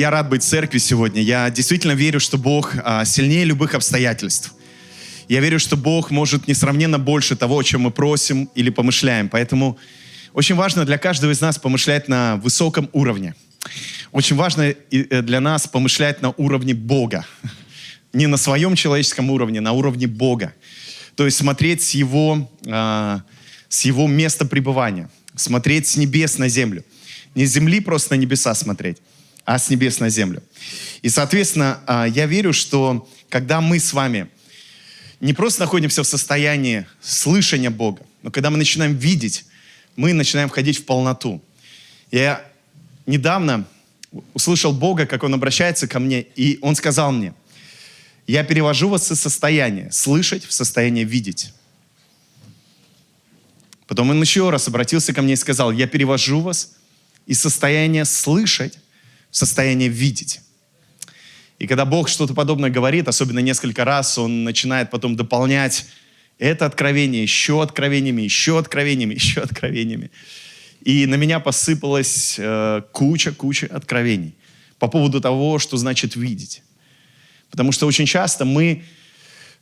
я рад быть в церкви сегодня. Я действительно верю, что Бог а, сильнее любых обстоятельств. Я верю, что Бог может несравненно больше того, о чем мы просим или помышляем. Поэтому очень важно для каждого из нас помышлять на высоком уровне. Очень важно э, для нас помышлять на уровне Бога. Не на своем человеческом уровне, на уровне Бога. То есть смотреть с Его, а, с его места пребывания. Смотреть с небес на землю. Не с земли просто на небеса смотреть, а с небес на землю. И, соответственно, а, я верю, что когда мы с вами не просто находимся в состоянии слышания Бога, но когда мы начинаем видеть, мы начинаем входить в полноту. Я недавно услышал Бога, как Он обращается ко мне, и Он сказал мне, я перевожу вас из состояния слышать в состояние видеть. Потом он еще раз обратился ко мне и сказал, я перевожу вас из состояния слышать состояние видеть. И когда Бог что-то подобное говорит, особенно несколько раз, Он начинает потом дополнять это откровение еще откровениями, еще откровениями, еще откровениями. И на меня посыпалась э, куча-куча откровений по поводу того, что значит видеть. Потому что очень часто мы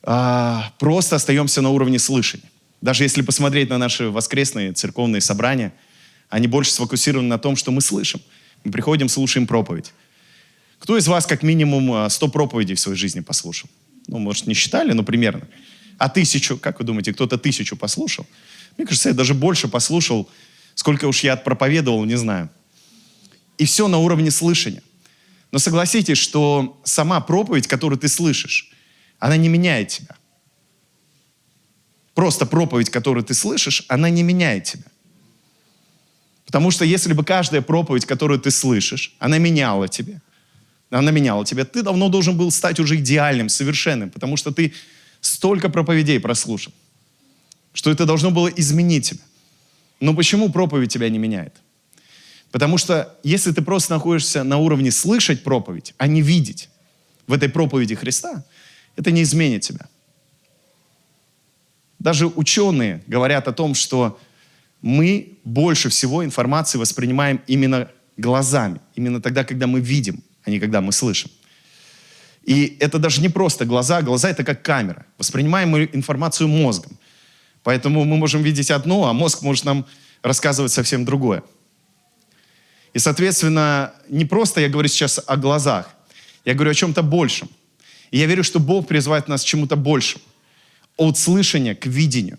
э, просто остаемся на уровне слышания. Даже если посмотреть на наши воскресные церковные собрания, они больше сфокусированы на том, что мы слышим. Мы приходим, слушаем проповедь. Кто из вас как минимум 100 а, проповедей в своей жизни послушал? Ну, может, не считали, но примерно. А тысячу, как вы думаете, кто-то тысячу послушал? Мне кажется, я даже больше послушал, сколько уж я отпроповедовал, не знаю. И все на уровне слышания. Но согласитесь, что сама проповедь, которую ты слышишь, она не меняет тебя. Просто проповедь, которую ты слышишь, она не меняет тебя. Потому что если бы каждая проповедь, которую ты слышишь, она меняла тебя, она меняла тебя, ты давно должен был стать уже идеальным, совершенным, потому что ты столько проповедей прослушал, что это должно было изменить тебя. Но почему проповедь тебя не меняет? Потому что если ты просто находишься на уровне слышать проповедь, а не видеть в этой проповеди Христа, это не изменит тебя. Даже ученые говорят о том, что мы больше всего информации воспринимаем именно глазами, именно тогда, когда мы видим, а не когда мы слышим. И это даже не просто глаза. Глаза — это как камера. Воспринимаем мы информацию мозгом. Поэтому мы можем видеть одно, а мозг может нам рассказывать совсем другое. И, соответственно, не просто я говорю сейчас о глазах. Я говорю о чем-то большем. И я верю, что Бог призывает нас к чему-то большему. От слышания к видению.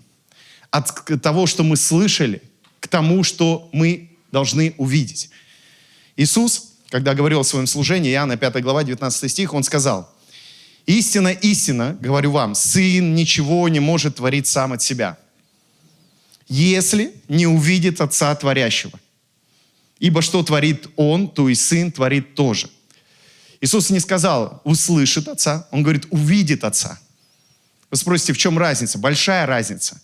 От того, что мы слышали, к тому, что мы должны увидеть. Иисус когда говорил о своем служении, Иоанна 5 глава, 19 стих, он сказал, «Истина, истина, говорю вам, Сын ничего не может творить сам от себя, если не увидит Отца Творящего. Ибо что творит Он, то и Сын творит тоже». Иисус не сказал, услышит Отца, Он говорит, увидит Отца. Вы спросите, в чем разница? Большая разница.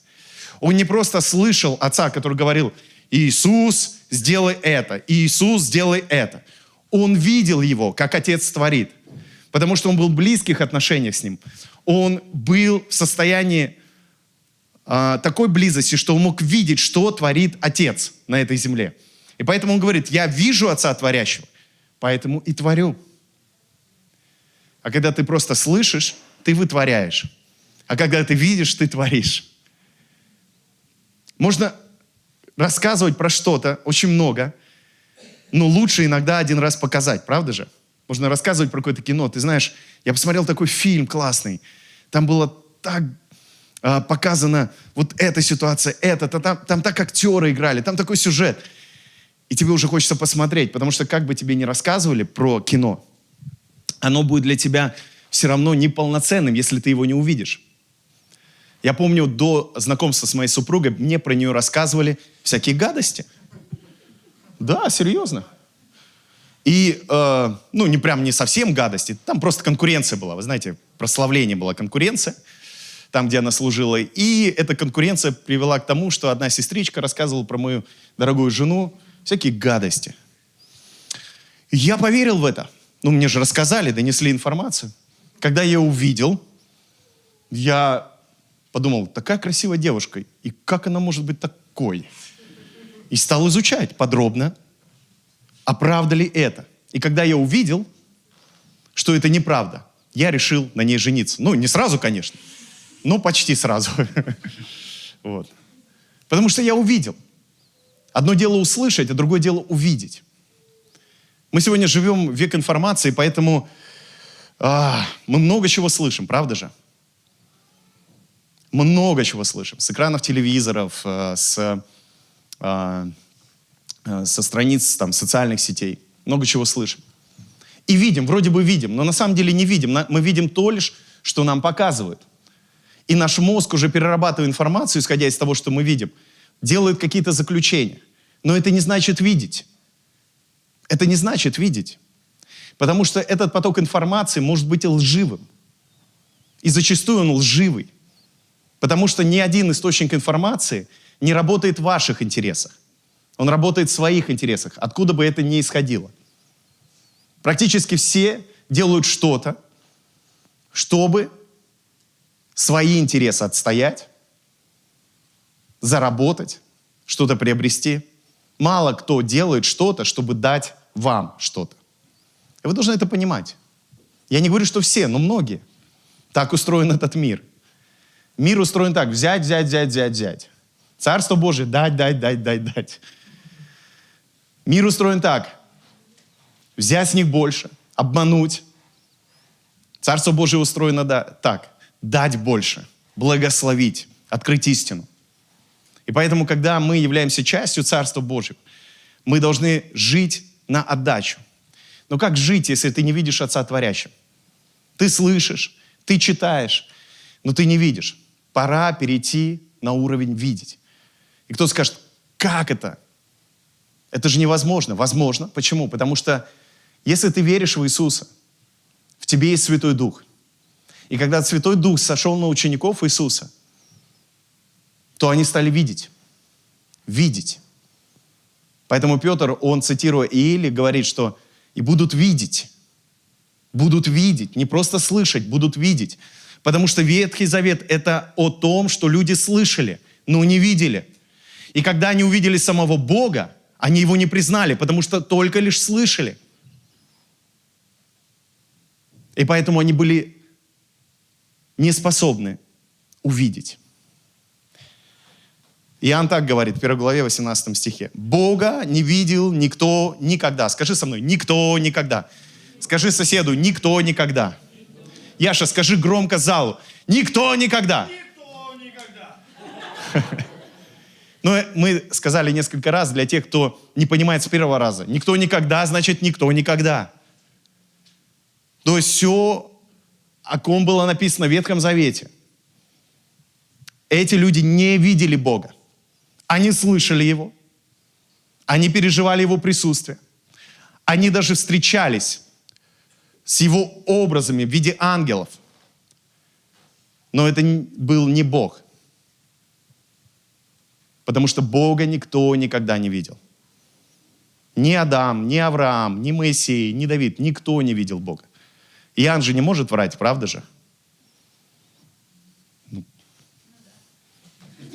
Он не просто слышал Отца, который говорил, Иисус, сделай это, Иисус, сделай это он видел его, как отец творит. Потому что он был в близких отношениях с ним. Он был в состоянии а, такой близости, что он мог видеть, что творит отец на этой земле. И поэтому он говорит, я вижу отца творящего, поэтому и творю. А когда ты просто слышишь, ты вытворяешь. А когда ты видишь, ты творишь. Можно рассказывать про что-то очень много – но лучше иногда один раз показать, правда же? Можно рассказывать про какое-то кино. Ты знаешь, я посмотрел такой фильм классный. Там было так а, показана вот эта ситуация, это, там, там так актеры играли, там такой сюжет. И тебе уже хочется посмотреть, потому что как бы тебе ни рассказывали про кино, оно будет для тебя все равно неполноценным, если ты его не увидишь. Я помню, до знакомства с моей супругой мне про нее рассказывали всякие гадости – да, серьезно. И, э, ну, не прям не совсем гадости, там просто конкуренция была, вы знаете, прославление была конкуренция, там, где она служила. И эта конкуренция привела к тому, что одна сестричка рассказывала про мою дорогую жену всякие гадости. Я поверил в это. Ну, мне же рассказали, донесли информацию. Когда я увидел, я подумал, такая красивая девушка, и как она может быть такой? и стал изучать подробно, а правда ли это. И когда я увидел, что это неправда, я решил на ней жениться. Ну, не сразу, конечно, но почти сразу. Вот. Потому что я увидел. Одно дело услышать, а другое дело увидеть. Мы сегодня живем век информации, поэтому а, мы много чего слышим, правда же? Много чего слышим. С экранов телевизоров, э, с, а, э, со страниц там, социальных сетей. Много чего слышим. И видим, вроде бы видим, но на самом деле не видим. Мы видим то лишь, что нам показывают. И наш мозг, уже перерабатывая информацию, исходя из того, что мы видим, делает какие-то заключения. Но это не значит видеть. Это не значит видеть. Потому что этот поток информации может быть лживым. И зачастую он лживый. Потому что ни один источник информации не работает в ваших интересах. Он работает в своих интересах, откуда бы это ни исходило. Практически все делают что-то, чтобы свои интересы отстоять, заработать, что-то приобрести. Мало кто делает что-то, чтобы дать вам что-то. И вы должны это понимать. Я не говорю, что все, но многие. Так устроен этот мир. Мир устроен так. Взять, взять, взять, взять, взять. Царство Божие дать, дать, дать, дать, дать. Мир устроен так. Взять с них больше, обмануть. Царство Божие устроено да, так дать больше, благословить, открыть истину. И поэтому, когда мы являемся частью Царства Божьего, мы должны жить на отдачу. Но как жить, если ты не видишь Отца Творящего? Ты слышишь, ты читаешь, но ты не видишь. Пора перейти на уровень видеть. И кто скажет, как это? Это же невозможно. Возможно. Почему? Потому что если ты веришь в Иисуса, в тебе есть Святой Дух – и когда Святой Дух сошел на учеников Иисуса, то они стали видеть. Видеть. Поэтому Петр, он, цитируя Иели, говорит, что «и будут видеть». Будут видеть, не просто слышать, будут видеть. Потому что Ветхий Завет – это о том, что люди слышали, но не видели. И когда они увидели самого Бога, они его не признали, потому что только лишь слышали. И поэтому они были не способны увидеть. Иоанн так говорит в 1 главе 18 стихе. Бога не видел никто никогда. Скажи со мной, никто никогда. Скажи соседу, никто никогда. Яша, скажи громко залу, никто никогда. Никто никогда. Но мы сказали несколько раз для тех, кто не понимает с первого раза. Никто никогда, значит никто никогда. То есть все о ком было написано в Ветхом Завете. Эти люди не видели Бога. Они слышали Его. Они переживали Его присутствие. Они даже встречались с Его образами в виде ангелов. Но это был не Бог. Потому что Бога никто никогда не видел. Ни Адам, ни Авраам, ни Моисей, ни Давид, никто не видел Бога. Иоанн же не может врать, правда же? Ну,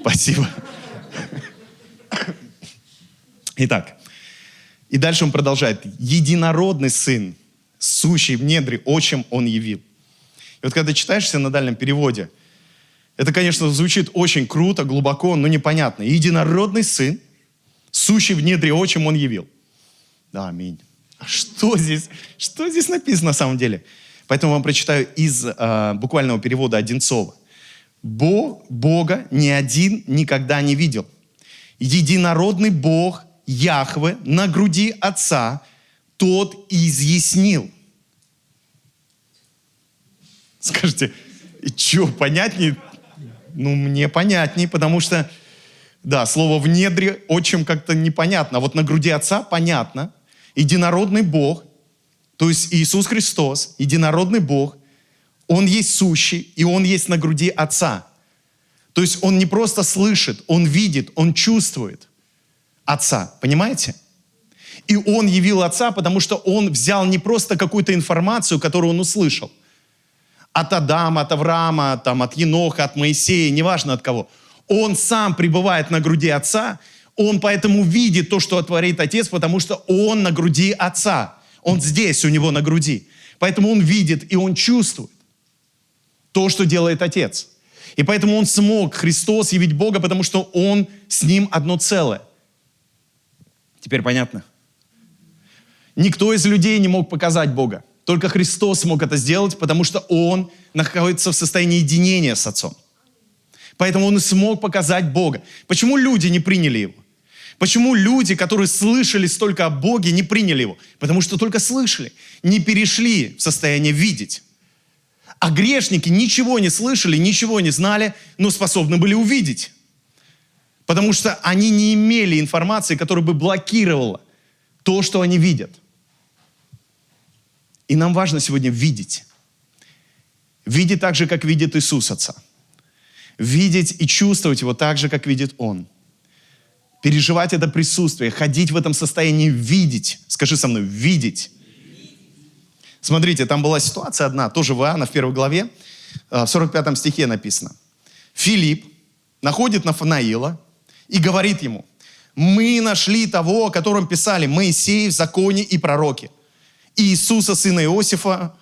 спасибо. Итак, и дальше он продолжает. Единородный сын, сущий в недре, отчим он явил. И вот когда читаешься на дальнем переводе, это, конечно, звучит очень круто, глубоко, но непонятно. Единородный сын, сущий в недре, отчим он явил. Да, аминь. А что здесь, что здесь написано на самом деле? Поэтому вам прочитаю из э, буквального перевода Одинцова. Бог, Бога ни один никогда не видел. Единородный Бог Яхве на груди Отца тот изъяснил. Скажите, что, понятнее? Ну, мне понятнее, потому что, да, слово «в недре» очень как-то непонятно. А вот на груди Отца понятно. Единородный Бог то есть Иисус Христос, единородный Бог, Он есть сущий, и Он есть на груди Отца. То есть Он не просто слышит, Он видит, Он чувствует Отца. Понимаете? И Он явил Отца, потому что Он взял не просто какую-то информацию, которую Он услышал. От Адама, от Авраама, там, от Еноха, от Моисея, неважно от кого. Он сам пребывает на груди Отца, Он поэтому видит то, что творит Отец, потому что Он на груди Отца. Он здесь, у него на груди. Поэтому он видит и он чувствует то, что делает Отец. И поэтому он смог, Христос, явить Бога, потому что он с ним одно целое. Теперь понятно? Никто из людей не мог показать Бога. Только Христос смог это сделать, потому что Он находится в состоянии единения с Отцом. Поэтому Он и смог показать Бога. Почему люди не приняли Его? Почему люди, которые слышали столько о Боге, не приняли Его? Потому что только слышали, не перешли в состояние видеть. А грешники ничего не слышали, ничего не знали, но способны были увидеть. Потому что они не имели информации, которая бы блокировала то, что они видят. И нам важно сегодня видеть. Видеть так же, как видит Иисус Отца. Видеть и чувствовать Его так же, как видит Он. Переживать это присутствие, ходить в этом состоянии, видеть. Скажи со мной, видеть. Смотрите, там была ситуация одна, тоже в Иоанна в первой главе, э, в 45 стихе написано. Филипп находит Нафанаила и говорит ему, мы нашли того, о котором писали Моисей в законе и пророки – Иисуса, сына Иосифа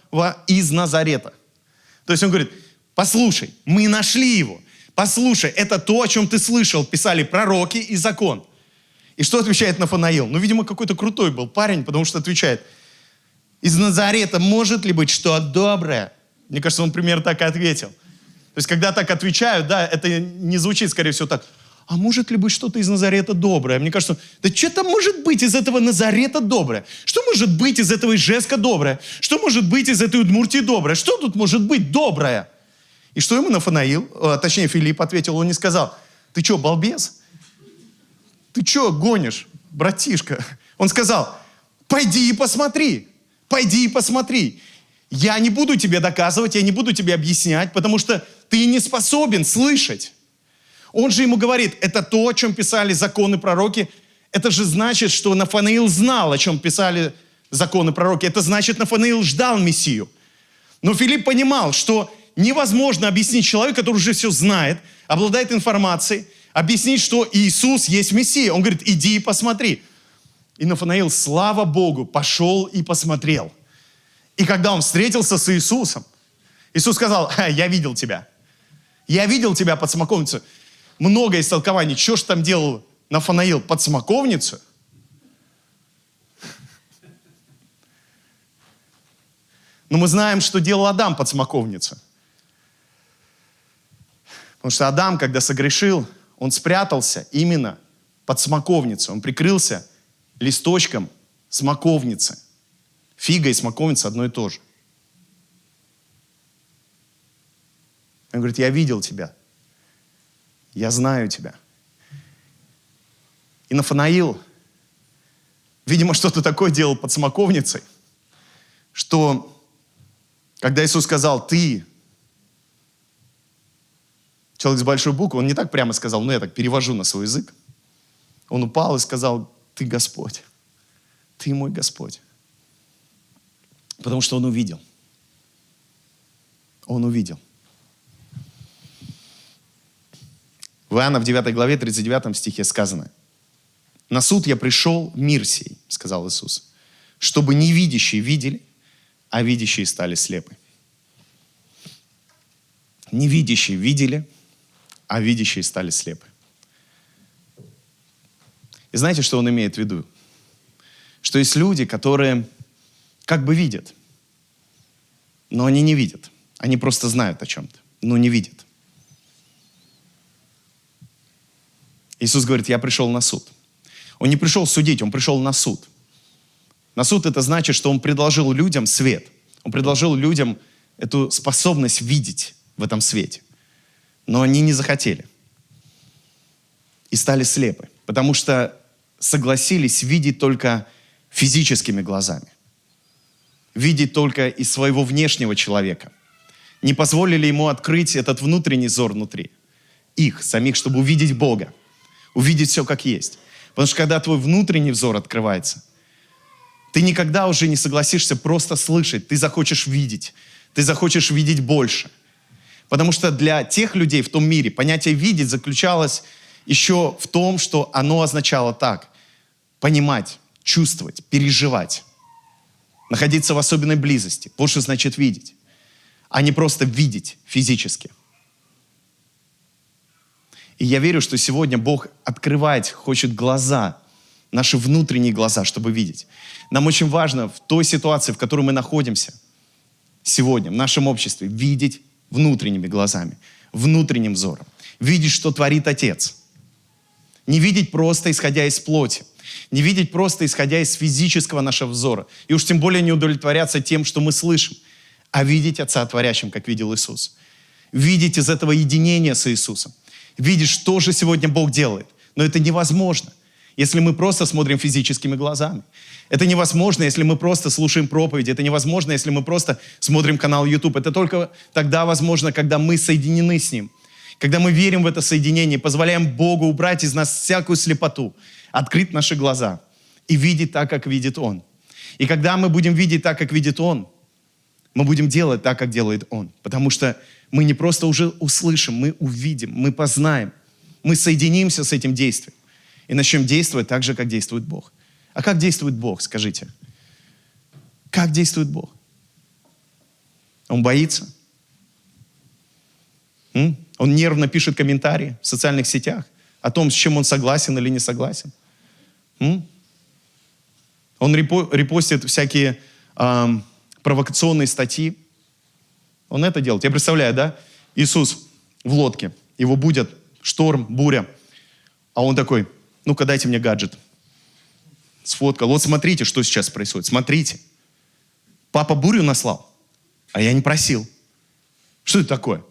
из Назарета. То есть он говорит, послушай, мы нашли его. Послушай, это то, о чем ты слышал, писали пророки и закон. И что отвечает Нафанаил? Ну, видимо, какой-то крутой был парень, потому что отвечает, из Назарета может ли быть что доброе? Мне кажется, он примерно так и ответил. То есть, когда так отвечают, да, это не звучит, скорее всего, так, а может ли быть что-то из Назарета доброе? Мне кажется, да что там может быть из этого Назарета доброе? Что может быть из этого Ижеска доброе? Что может быть из этой Удмуртии доброе? Что тут может быть доброе? И что ему Нафанаил, а, точнее Филипп ответил, он не сказал, ты что, балбес? Ты что гонишь, братишка? Он сказал, пойди и посмотри, пойди и посмотри. Я не буду тебе доказывать, я не буду тебе объяснять, потому что ты не способен слышать. Он же ему говорит, это то, о чем писали законы пророки. Это же значит, что Нафанаил знал, о чем писали законы пророки. Это значит, Нафанаил ждал Мессию. Но Филипп понимал, что невозможно объяснить человеку, который уже все знает, обладает информацией, объяснить, что Иисус есть Мессия. Он говорит, иди и посмотри. И Нафанаил, слава Богу, пошел и посмотрел. И когда он встретился с Иисусом, Иисус сказал, я видел тебя. Я видел тебя под смоковницей много истолкований. Что ж там делал Нафанаил? Под смоковницу? Но мы знаем, что делал Адам под смоковницу. Потому что Адам, когда согрешил, он спрятался именно под смоковницу. Он прикрылся листочком смоковницы. Фига и смоковница одно и то же. Он говорит, я видел тебя я знаю тебя. И Нафанаил, видимо, что-то такое делал под смоковницей, что когда Иисус сказал, ты, человек с большой буквы, он не так прямо сказал, но я так перевожу на свой язык. Он упал и сказал, ты Господь, ты мой Господь. Потому что он увидел. Он увидел. В Иоанна в 9 главе 39 стихе сказано, «На суд я пришел мир сей», сказал Иисус, «чтобы невидящие видели, а видящие стали слепы». Невидящие видели, а видящие стали слепы. И знаете, что он имеет в виду? Что есть люди, которые как бы видят, но они не видят. Они просто знают о чем-то, но не видят. Иисус говорит, я пришел на суд. Он не пришел судить, он пришел на суд. На суд это значит, что он предложил людям свет. Он предложил людям эту способность видеть в этом свете. Но они не захотели. И стали слепы. Потому что согласились видеть только физическими глазами. Видеть только из своего внешнего человека. Не позволили ему открыть этот внутренний зор внутри. Их, самих, чтобы увидеть Бога увидеть все как есть. Потому что когда твой внутренний взор открывается, ты никогда уже не согласишься просто слышать, ты захочешь видеть, ты захочешь видеть больше. Потому что для тех людей в том мире понятие «видеть» заключалось еще в том, что оно означало так – понимать, чувствовать, переживать. находиться в особенной близости. Вот что значит видеть. А не просто видеть физически. И я верю, что сегодня Бог открывать хочет глаза, наши внутренние глаза, чтобы видеть. Нам очень важно в той ситуации, в которой мы находимся сегодня, в нашем обществе, видеть внутренними глазами, внутренним взором. Видеть, что творит Отец. Не видеть просто исходя из плоти. Не видеть просто исходя из физического нашего взора. И уж тем более не удовлетворяться тем, что мы слышим, а видеть Отца творящим, как видел Иисус. Видеть из этого единения с Иисусом. Видеть, что же сегодня Бог делает. Но это невозможно, если мы просто смотрим физическими глазами. Это невозможно, если мы просто слушаем проповеди. Это невозможно, если мы просто смотрим канал YouTube. Это только тогда возможно, когда мы соединены с Ним. Когда мы верим в это соединение, позволяем Богу убрать из нас всякую слепоту, открыть наши глаза и видеть так, как видит Он. И когда мы будем видеть так, как видит Он, мы будем делать так, как делает Он. Потому что мы не просто уже услышим, мы увидим, мы познаем, мы соединимся с этим действием и начнем действовать так же, как действует Бог. А как действует Бог, скажите? Как действует Бог? Он боится? М? Он нервно пишет комментарии в социальных сетях о том, с чем он согласен или не согласен. М? Он репостит всякие эм, провокационные статьи. Он это делает. Я представляю, да? Иисус в лодке. Его будет шторм, буря. А он такой, ну-ка дайте мне гаджет сфоткал. Вот смотрите, что сейчас происходит. Смотрите. Папа бурю наслал, а я не просил. Что это такое?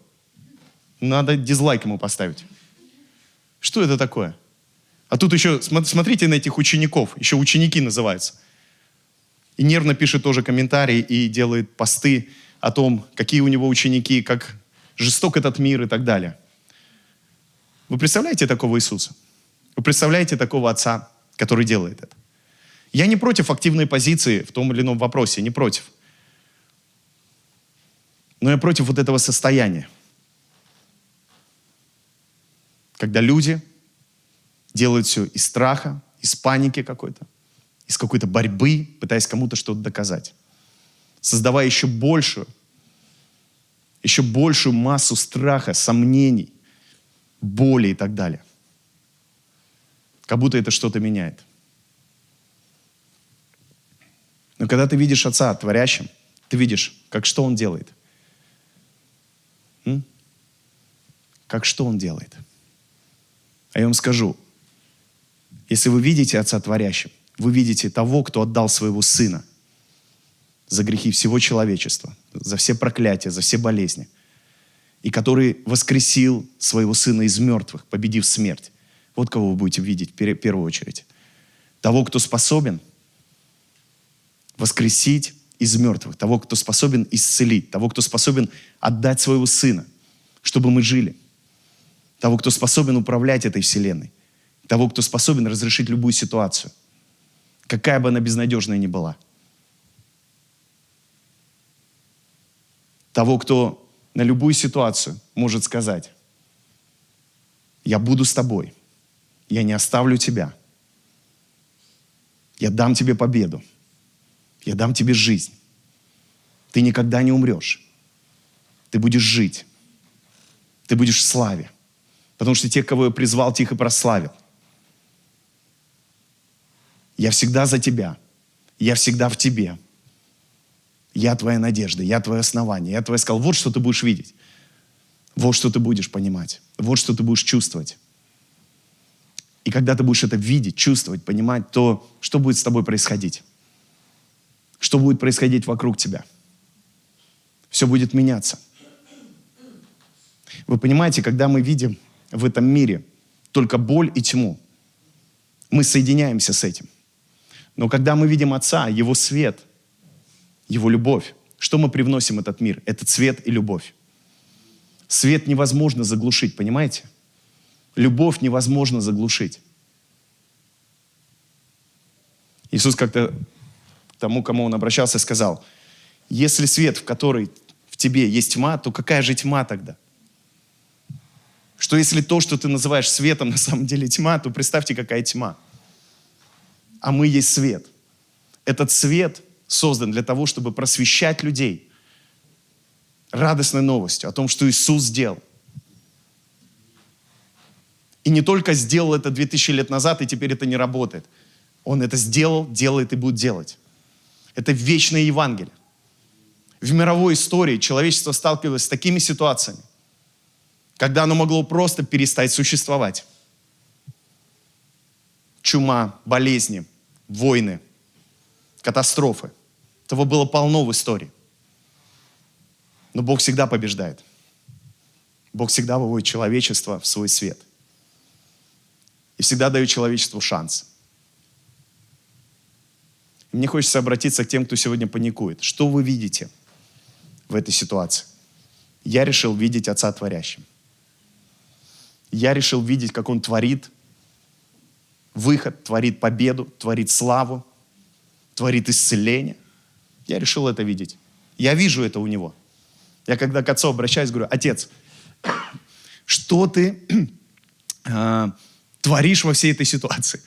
Надо дизлайк ему поставить. Что это такое? А тут еще, смотрите на этих учеников, еще ученики называются. И нервно пишет тоже комментарии и делает посты о том, какие у него ученики, как жесток этот мир и так далее. Вы представляете такого Иисуса? Вы представляете такого Отца, который делает это? Я не против активной позиции в том или ином вопросе, не против. Но я против вот этого состояния. Когда люди делают все из страха, из паники какой-то, из какой-то борьбы, пытаясь кому-то что-то доказать. Создавая еще большую, еще большую массу страха, сомнений, боли и так далее. Как будто это что-то меняет. Но когда ты видишь Отца творящим, ты видишь, как что Он делает. М? Как что Он делает. А я вам скажу, если вы видите Отца творящим, вы видите того, кто отдал своего Сына за грехи всего человечества, за все проклятия, за все болезни, и который воскресил своего Сына из мертвых, победив смерть. Вот кого вы будете видеть в первую очередь. Того, кто способен – воскресить из мертвых, того, кто способен исцелить, того, кто способен отдать своего Сына, чтобы мы жили, того, кто способен управлять этой вселенной, того, кто способен разрешить любую ситуацию, какая бы она безнадежная ни была. Того, кто на любую ситуацию может сказать, я буду с тобой, я не оставлю тебя, я дам тебе победу. Я дам тебе жизнь. Ты никогда не умрешь. Ты будешь жить. Ты будешь в славе. Потому что те, кого я призвал, тихо прославил. Я всегда за тебя. Я всегда в тебе. Я твоя надежда, я твое основание, я твоя сказал. Вот что ты будешь видеть. Вот что ты будешь понимать. Вот что ты будешь чувствовать. И когда ты будешь это видеть, чувствовать, понимать, то что будет с тобой происходить? что будет происходить вокруг тебя. Все будет меняться. Вы понимаете, когда мы видим в этом мире только боль и тьму, мы соединяемся с этим. Но когда мы видим Отца, Его свет, Его любовь, что мы привносим в этот мир? Это цвет и любовь. Свет невозможно заглушить, понимаете? Любовь невозможно заглушить. Иисус как-то тому, кому он обращался, сказал, если свет, в который в тебе есть тьма, то какая же тьма тогда? Что если то, что ты называешь светом, на самом деле тьма, то представьте, какая тьма. А мы есть свет. Этот свет создан для того, чтобы просвещать людей радостной новостью о том, что Иисус сделал. И не только сделал это 2000 лет назад, и теперь это не работает. Он это сделал, делает и будет делать. Это вечное Евангелие. В мировой истории человечество сталкивалось с такими ситуациями, когда оно могло просто перестать существовать. Чума, болезни, войны, катастрофы. Этого было полно в истории. Но Бог всегда побеждает. Бог всегда выводит человечество в свой свет. И всегда дает человечеству шанс. И мне хочется обратиться к тем, кто сегодня паникует. Что вы видите в этой ситуации? Я решил видеть Отца Творящим. Я решил видеть, как Он творит выход, творит победу, творит славу, творит исцеление. Я решил это видеть. Я вижу это у Него. Я когда к Отцу обращаюсь, говорю, Отец, что ты э, творишь во всей этой ситуации?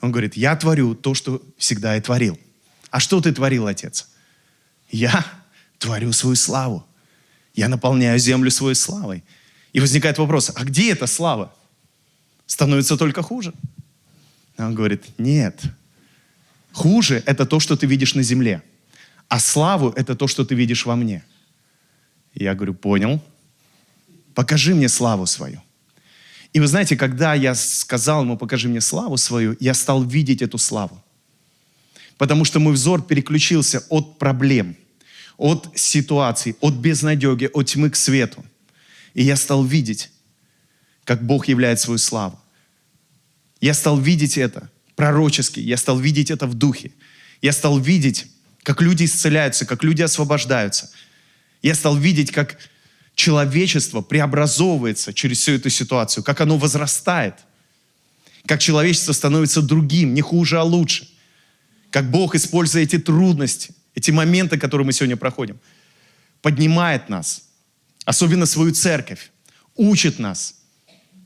Он говорит, я творю то, что всегда и творил. А что ты творил, Отец? Я творю свою славу. Я наполняю землю своей славой. И возникает вопрос, а где эта слава? Становится только хуже. он говорит, нет. Хуже – это то, что ты видишь на земле. А славу – это то, что ты видишь во мне. я говорю, понял. Покажи мне славу свою. И вы знаете, когда я сказал ему, покажи мне славу свою, я стал видеть эту славу. Потому что мой взор переключился от проблем, от ситуаций, от безнадеги, от тьмы к свету. И я стал видеть, как Бог являет свою славу. Я стал видеть это пророчески, я стал видеть это в духе. Я стал видеть, как люди исцеляются, как люди освобождаются. Я стал видеть, как человечество преобразовывается через всю эту ситуацию, как оно возрастает, как человечество становится другим, не хуже, а лучше. Как Бог, используя эти трудности, эти моменты, которые мы сегодня проходим, поднимает нас, особенно свою церковь, учит нас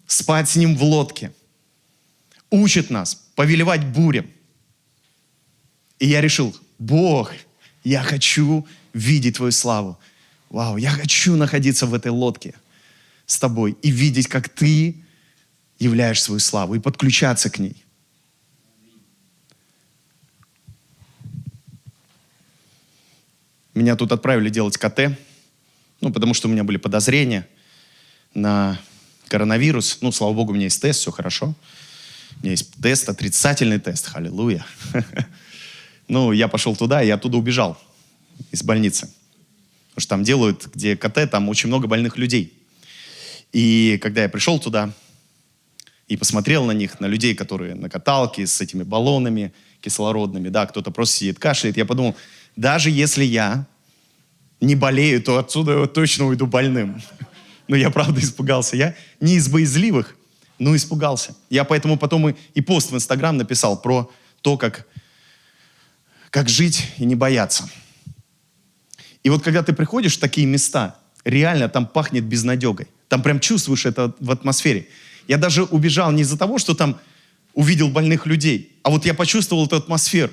спать с Ним в лодке, учит нас повелевать бурям. И я решил, Бог, я хочу видеть Твою славу. Вау, я хочу находиться в этой лодке с тобой и видеть, как ты являешь свою славу и подключаться к ней. Меня тут отправили делать КТ, ну, потому что у меня были подозрения на коронавирус. Ну, слава богу, у меня есть тест, все хорошо. У меня есть тест, отрицательный тест, халилуя. Ну, я пошел туда, и оттуда убежал из больницы. Потому что там делают, где КТ, там очень много больных людей. И когда я пришел туда и посмотрел на них, на людей, которые на каталке с этими баллонами кислородными, да, кто-то просто сидит, кашляет, я подумал, даже если я не болею, то отсюда я точно уйду больным. Но я правда испугался. Я не из боязливых, но испугался. Я поэтому потом и, и пост в Инстаграм написал про то, как, как жить и не бояться. И вот когда ты приходишь в такие места, реально там пахнет безнадегой. Там прям чувствуешь это в атмосфере. Я даже убежал не из-за того, что там увидел больных людей, а вот я почувствовал эту атмосферу.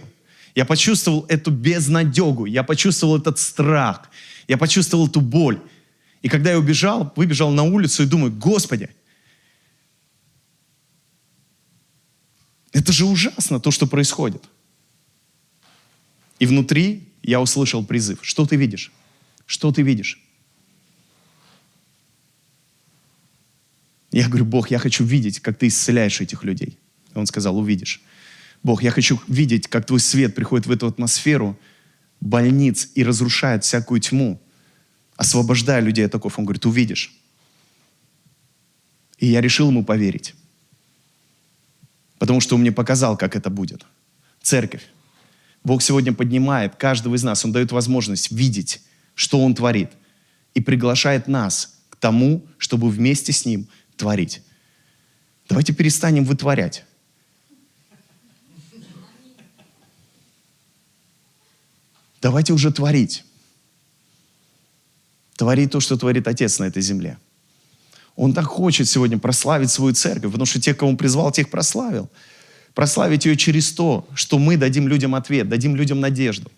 Я почувствовал эту безнадегу, я почувствовал этот страх, я почувствовал эту боль. И когда я убежал, выбежал на улицу и думаю, Господи, это же ужасно, то, что происходит. И внутри я услышал призыв. Что ты видишь? Что ты видишь? Я говорю, Бог, я хочу видеть, как ты исцеляешь этих людей. Он сказал, увидишь. Бог, я хочу видеть, как твой свет приходит в эту атмосферу больниц и разрушает всякую тьму, освобождая людей от оков. Он говорит, увидишь. И я решил ему поверить. Потому что он мне показал, как это будет. Церковь. Бог сегодня поднимает каждого из нас, Он дает возможность видеть, что Он творит, и приглашает нас к тому, чтобы вместе с Ним творить. Давайте перестанем вытворять. Давайте уже творить. Творить то, что творит Отец на этой земле. Он так хочет сегодня прославить свою церковь, потому что тех, кого Он призвал, тех прославил. Прославить ее через то, что мы дадим людям ответ, дадим людям надежду.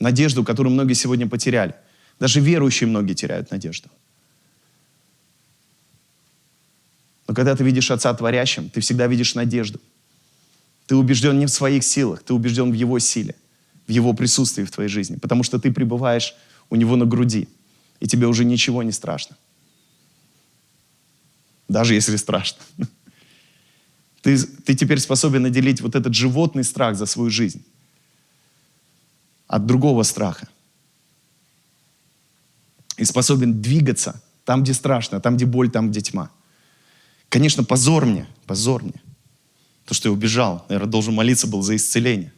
Надежду, которую многие сегодня потеряли. Даже верующие многие теряют надежду. Но когда ты видишь Отца Творящим, ты всегда видишь надежду. Ты убежден не в своих силах, ты убежден в Его силе, в Его присутствии в твоей жизни, потому что ты пребываешь у Него на груди, и тебе уже ничего не страшно. Даже если страшно. Ты, ты теперь способен наделить вот этот животный страх за свою жизнь от другого страха. И способен двигаться там, где страшно, там, где боль, там, где тьма. Конечно, позор мне, позор мне. То, что я убежал, наверное, должен молиться был за исцеление.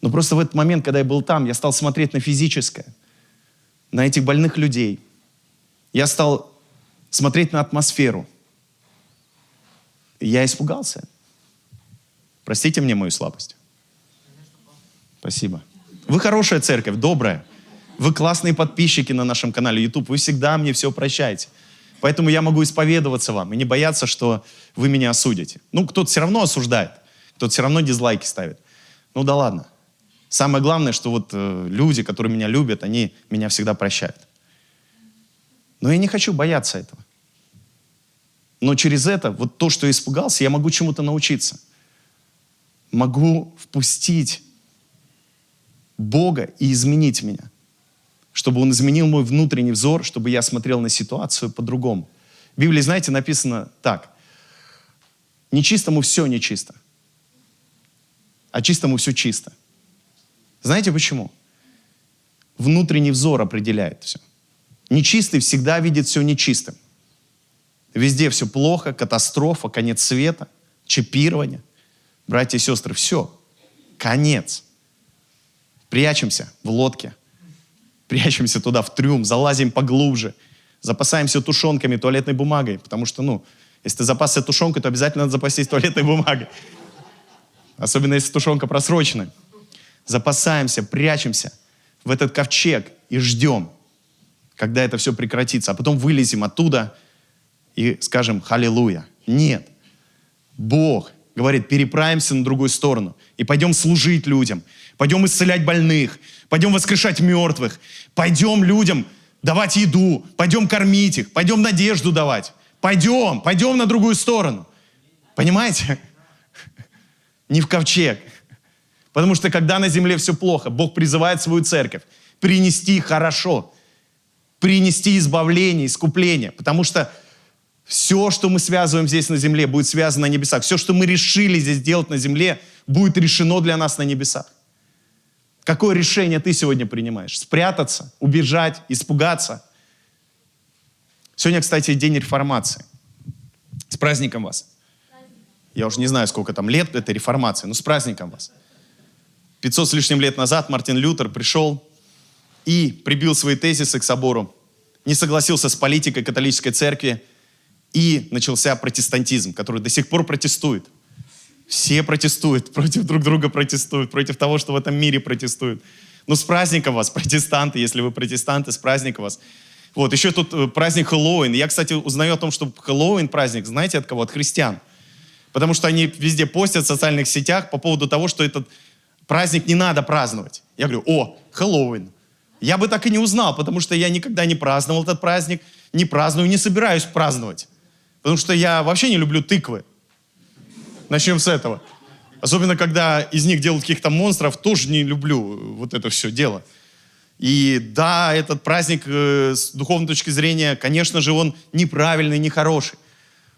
Но просто в этот момент, когда я был там, я стал смотреть на физическое, на этих больных людей. Я стал смотреть на атмосферу – я испугался. Простите мне мою слабость. Спасибо. Вы хорошая церковь, добрая. Вы классные подписчики на нашем канале YouTube. Вы всегда мне все прощаете. Поэтому я могу исповедоваться вам и не бояться, что вы меня осудите. Ну, кто-то все равно осуждает, кто-то все равно дизлайки ставит. Ну да ладно. Самое главное, что вот э, люди, которые меня любят, они меня всегда прощают. Но я не хочу бояться этого. Но через это, вот то, что я испугался, я могу чему-то научиться. Могу впустить Бога и изменить меня. Чтобы Он изменил мой внутренний взор, чтобы я смотрел на ситуацию по-другому. В Библии, знаете, написано так. Нечистому все нечисто, а чистому все чисто. Знаете почему? Внутренний взор определяет все. Нечистый всегда видит все нечистым. Везде все плохо, катастрофа, конец света, чипирование. Братья и сестры, все. Конец. Прячемся в лодке. Прячемся туда, в трюм, залазим поглубже. Запасаемся тушенками, туалетной бумагой. Потому что, ну, если ты запасся тушенкой, то обязательно надо запастись туалетной бумагой. Особенно если тушенка просроченная. Запасаемся, прячемся в этот ковчег и ждем, когда это все прекратится. А потом вылезем оттуда – и скажем «Халилуя». Нет. Бог говорит, переправимся на другую сторону и пойдем служить людям, пойдем исцелять больных, пойдем воскрешать мертвых, пойдем людям давать еду, пойдем кормить их, пойдем надежду давать. Пойдем, пойдем на другую сторону. Понимаете? Не в ковчег. Потому что когда на земле все плохо, Бог призывает свою церковь принести хорошо, принести избавление, искупление. Потому что все, что мы связываем здесь на земле, будет связано на небесах. Все, что мы решили здесь делать на земле, будет решено для нас на небесах. Какое решение ты сегодня принимаешь? Спрятаться, убежать, испугаться? Сегодня, кстати, день реформации. С праздником вас. Я уже не знаю, сколько там лет этой реформации, но с праздником вас. 500 с лишним лет назад Мартин Лютер пришел и прибил свои тезисы к собору, не согласился с политикой католической церкви, и начался протестантизм, который до сих пор протестует. Все протестуют, против друг друга протестуют, против того, что в этом мире протестуют. Ну, с праздником вас, протестанты, если вы протестанты, с праздником вас. Вот, еще тут э, праздник Хэллоуин. Я, кстати, узнаю о том, что Хэллоуин праздник, знаете, от кого? От христиан. Потому что они везде постят в социальных сетях по поводу того, что этот праздник не надо праздновать. Я говорю, о, Хэллоуин. Я бы так и не узнал, потому что я никогда не праздновал этот праздник, не праздную, не собираюсь праздновать. Потому что я вообще не люблю тыквы. Начнем с этого. Особенно, когда из них делают каких-то монстров, тоже не люблю вот это все дело. И да, этот праздник э, с духовной точки зрения, конечно же, он неправильный, нехороший.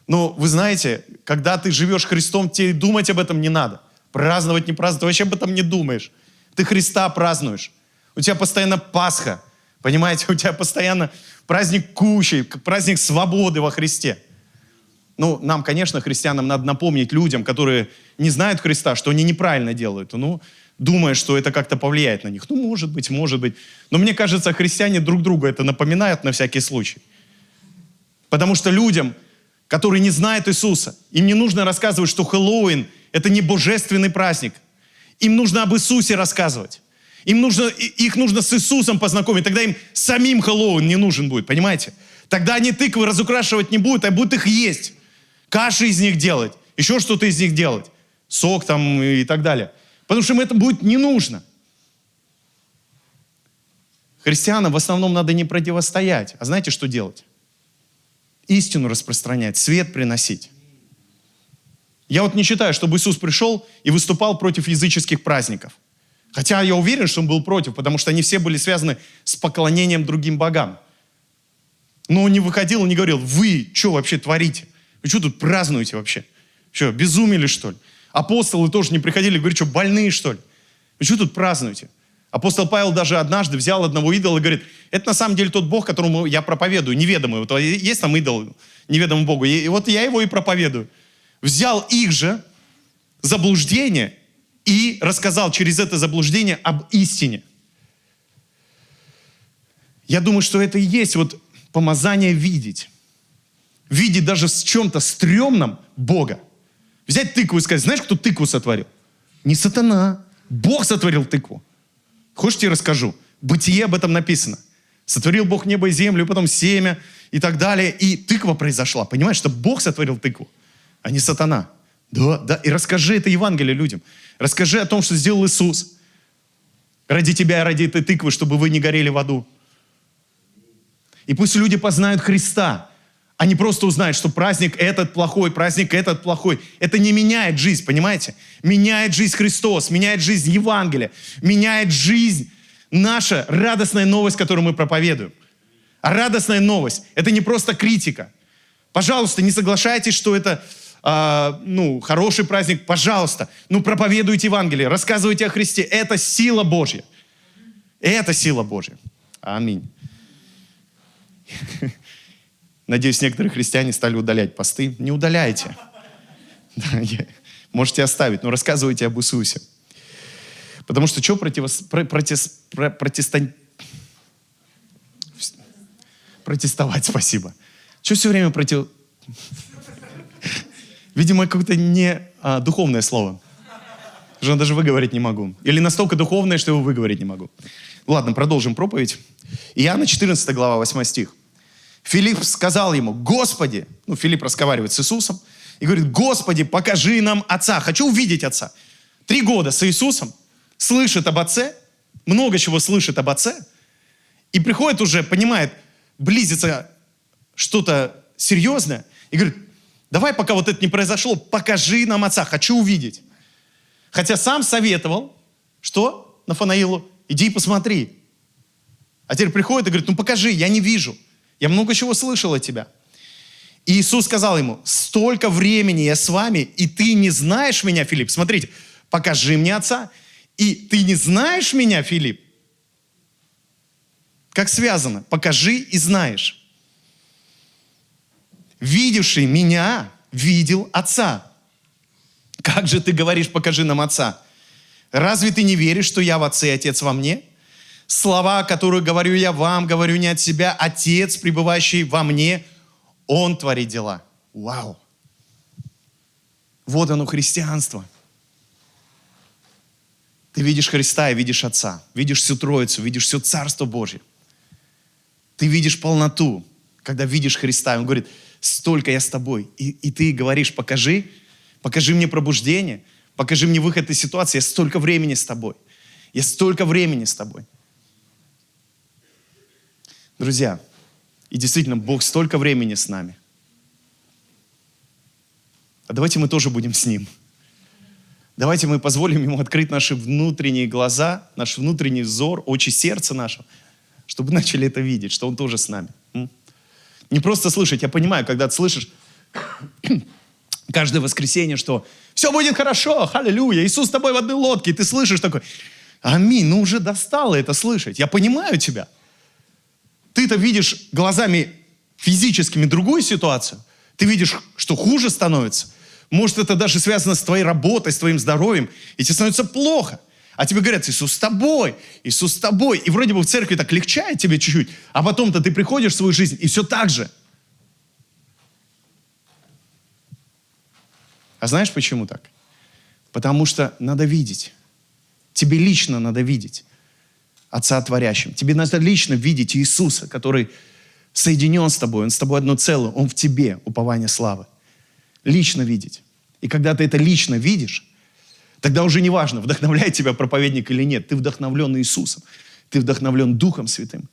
Но вы знаете, когда ты живешь Христом, тебе думать об этом не надо. Праздновать, не праздновать, ты вообще об этом не думаешь. Ты Христа празднуешь. У тебя постоянно Пасха, понимаете? У тебя постоянно праздник кучи, праздник свободы во Христе. Ну, нам, конечно, христианам надо напомнить людям, которые не знают Христа, что они неправильно делают. Ну, думая, что это как-то повлияет на них. Ну, может быть, может быть. Но мне кажется, христиане друг друга это напоминают на всякий случай. Потому что людям, которые не знают Иисуса, им не нужно рассказывать, что Хэллоуин – это не божественный праздник. Им нужно об Иисусе рассказывать. Им нужно, их нужно с Иисусом познакомить. Тогда им самим Хэллоуин не нужен будет, понимаете? Тогда они тыквы разукрашивать не будут, а будут их есть каши из них делать, еще что-то из них делать, сок там и так далее. Потому что им это будет не нужно. Христианам в основном надо не противостоять, а знаете, что делать? Истину распространять, свет приносить. Я вот не считаю, чтобы Иисус пришел и выступал против языческих праздников. Хотя я уверен, что он был против, потому что они все были связаны с поклонением другим богам. Но он не выходил и не говорил, вы что вообще творите? Вы что тут празднуете вообще? Что, безумели что ли? Апостолы тоже не приходили и говорили, что больные что ли? Вы что тут празднуете? Апостол Павел даже однажды взял одного идола и говорит, это на самом деле тот Бог, которому я проповедую, неведомый. Вот есть там идол неведомому Богу, и вот я его и проповедую. Взял их же заблуждение и рассказал через это заблуждение об истине. Я думаю, что это и есть вот помазание видеть. Видеть даже в чем-то стрёмном Бога. Взять тыкву и сказать, знаешь, кто тыкву сотворил? Не сатана. Бог сотворил тыкву. Хочешь, тебе расскажу? Бытие об этом написано. Сотворил Бог небо и землю, потом семя и так далее. И тыква произошла. Понимаешь, что Бог сотворил тыкву, а не сатана. Да, да. И расскажи это Евангелие людям. Расскажи о том, что сделал Иисус. Ради тебя и ради этой тыквы, чтобы вы не горели в аду. И пусть люди познают Христа, не просто узнают, что праздник этот плохой, праздник этот плохой. Это не меняет жизнь, понимаете? Меняет жизнь Христос, меняет жизнь Евангелия, меняет жизнь наша радостная новость, которую мы проповедуем. А радостная новость – это не просто критика. Пожалуйста, не соглашайтесь, что это э, ну, хороший праздник. Пожалуйста, ну проповедуйте Евангелие, рассказывайте о Христе. Это сила Божья. Это сила Божья. Аминь. Надеюсь, некоторые христиане стали удалять посты. Не удаляйте. Можете оставить, но рассказывайте об Иисусе. Потому что что противос, про, протес, про, протестан... протестовать, спасибо. Что все время против... Видимо, какое-то не а, духовное слово. Что даже выговорить не могу. Или настолько духовное, что его выговорить не могу. Ладно, продолжим проповедь. Иоанна 14 глава, 8 стих. Филипп сказал ему, Господи, ну, Филипп разговаривает с Иисусом, и говорит, Господи, покажи нам Отца, хочу увидеть Отца. Три года с Иисусом, слышит об Отце, много чего слышит об Отце, и приходит уже, понимает, близится что-то серьезное, и говорит, давай, пока вот это не произошло, покажи нам Отца, хочу увидеть. Хотя сам советовал, что Нафанаилу, иди и посмотри. А теперь приходит и говорит, ну покажи, я не вижу. Я много чего слышал от тебя. И Иисус сказал ему, столько времени я с вами, и ты не знаешь меня, Филипп. Смотрите, покажи мне Отца. И ты не знаешь меня, Филипп. Как связано? Покажи и знаешь. Видевший меня, видел Отца. Как же ты говоришь, покажи нам Отца? Разве ты не веришь, что я в Отце и Отец во мне? Слова, которые говорю я вам, говорю не от себя. Отец, пребывающий во мне, Он творит дела. Вау! Вот оно христианство. Ты видишь Христа и видишь Отца, видишь всю Троицу, видишь все Царство Божье. Ты видишь полноту, когда видишь Христа. Он говорит, столько я с тобой. И, и ты говоришь, покажи, покажи мне пробуждение, покажи мне выход из ситуации. Я столько времени с тобой. Я столько времени с тобой. Друзья, и действительно, Бог столько времени с нами. А давайте мы тоже будем с Ним. Давайте мы позволим Ему открыть наши внутренние глаза, наш внутренний взор, очи сердца нашего, чтобы начали это видеть, что Он тоже с нами. Не просто слышать. Я понимаю, когда ты слышишь каждое воскресенье, что все будет хорошо, аллилуйя, Иисус с тобой в одной лодке, и ты слышишь такой, аминь, ну уже достало это слышать. Я понимаю тебя ты-то видишь глазами физическими другую ситуацию, ты видишь, что хуже становится. Может, это даже связано с твоей работой, с твоим здоровьем, и тебе становится плохо. А тебе говорят, Иисус с тобой, Иисус с тобой. И вроде бы в церкви так легчает тебе чуть-чуть, а потом-то ты приходишь в свою жизнь, и все так же. А знаешь, почему так? Потому что надо видеть. Тебе лично надо видеть. Отца Творящим. Тебе надо лично видеть Иисуса, который соединен с тобой, Он с тобой одно целое, Он в тебе, упование славы. Лично видеть. И когда ты это лично видишь, тогда уже не важно, вдохновляет тебя проповедник или нет. Ты вдохновлен Иисусом. Ты вдохновлен Духом Святым.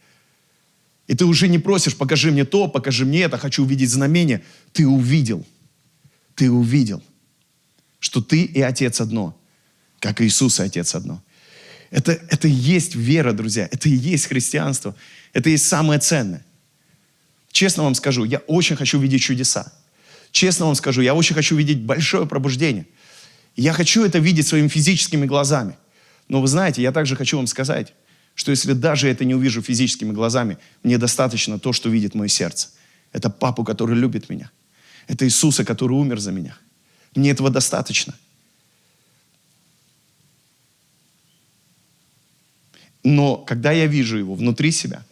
И ты уже не просишь, покажи мне то, покажи мне это, хочу увидеть знамение. Ты увидел. Ты увидел, что ты и Отец одно, как Иисус и Отец одно. Это, это и есть вера, друзья. Это и есть христианство. Это и есть самое ценное. Честно вам скажу, я очень хочу видеть чудеса. Честно вам скажу, я очень хочу видеть большое пробуждение. Я хочу это видеть своими физическими глазами. Но вы знаете, я также хочу вам сказать, что если даже это не увижу физическими глазами, мне достаточно то, что видит мое сердце. Это папу, который любит меня. Это Иисуса, который умер за меня. Мне этого достаточно. Но когда я вижу его внутри себя,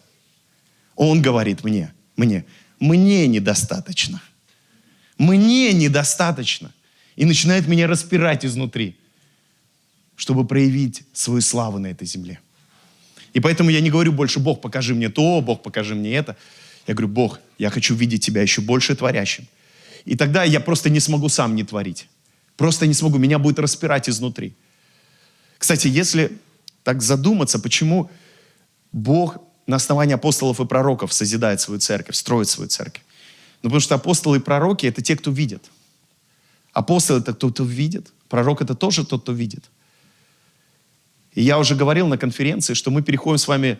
он говорит мне, мне, мне недостаточно. Мне недостаточно. И начинает меня распирать изнутри, чтобы проявить свою славу на этой земле. И поэтому я не говорю больше, Бог, покажи мне то, Бог, покажи мне это. Я говорю, Бог, я хочу видеть Тебя еще больше творящим. И тогда я просто не смогу сам не творить. Просто не смогу, меня будет распирать изнутри. Кстати, если так задуматься, почему Бог на основании апостолов и пророков созидает свою церковь, строит свою церковь. Ну, потому что апостолы и пророки – это те, кто видит. Апостол – это тот, кто видит. Пророк – это тоже тот, кто видит. И я уже говорил на конференции, что мы переходим с вами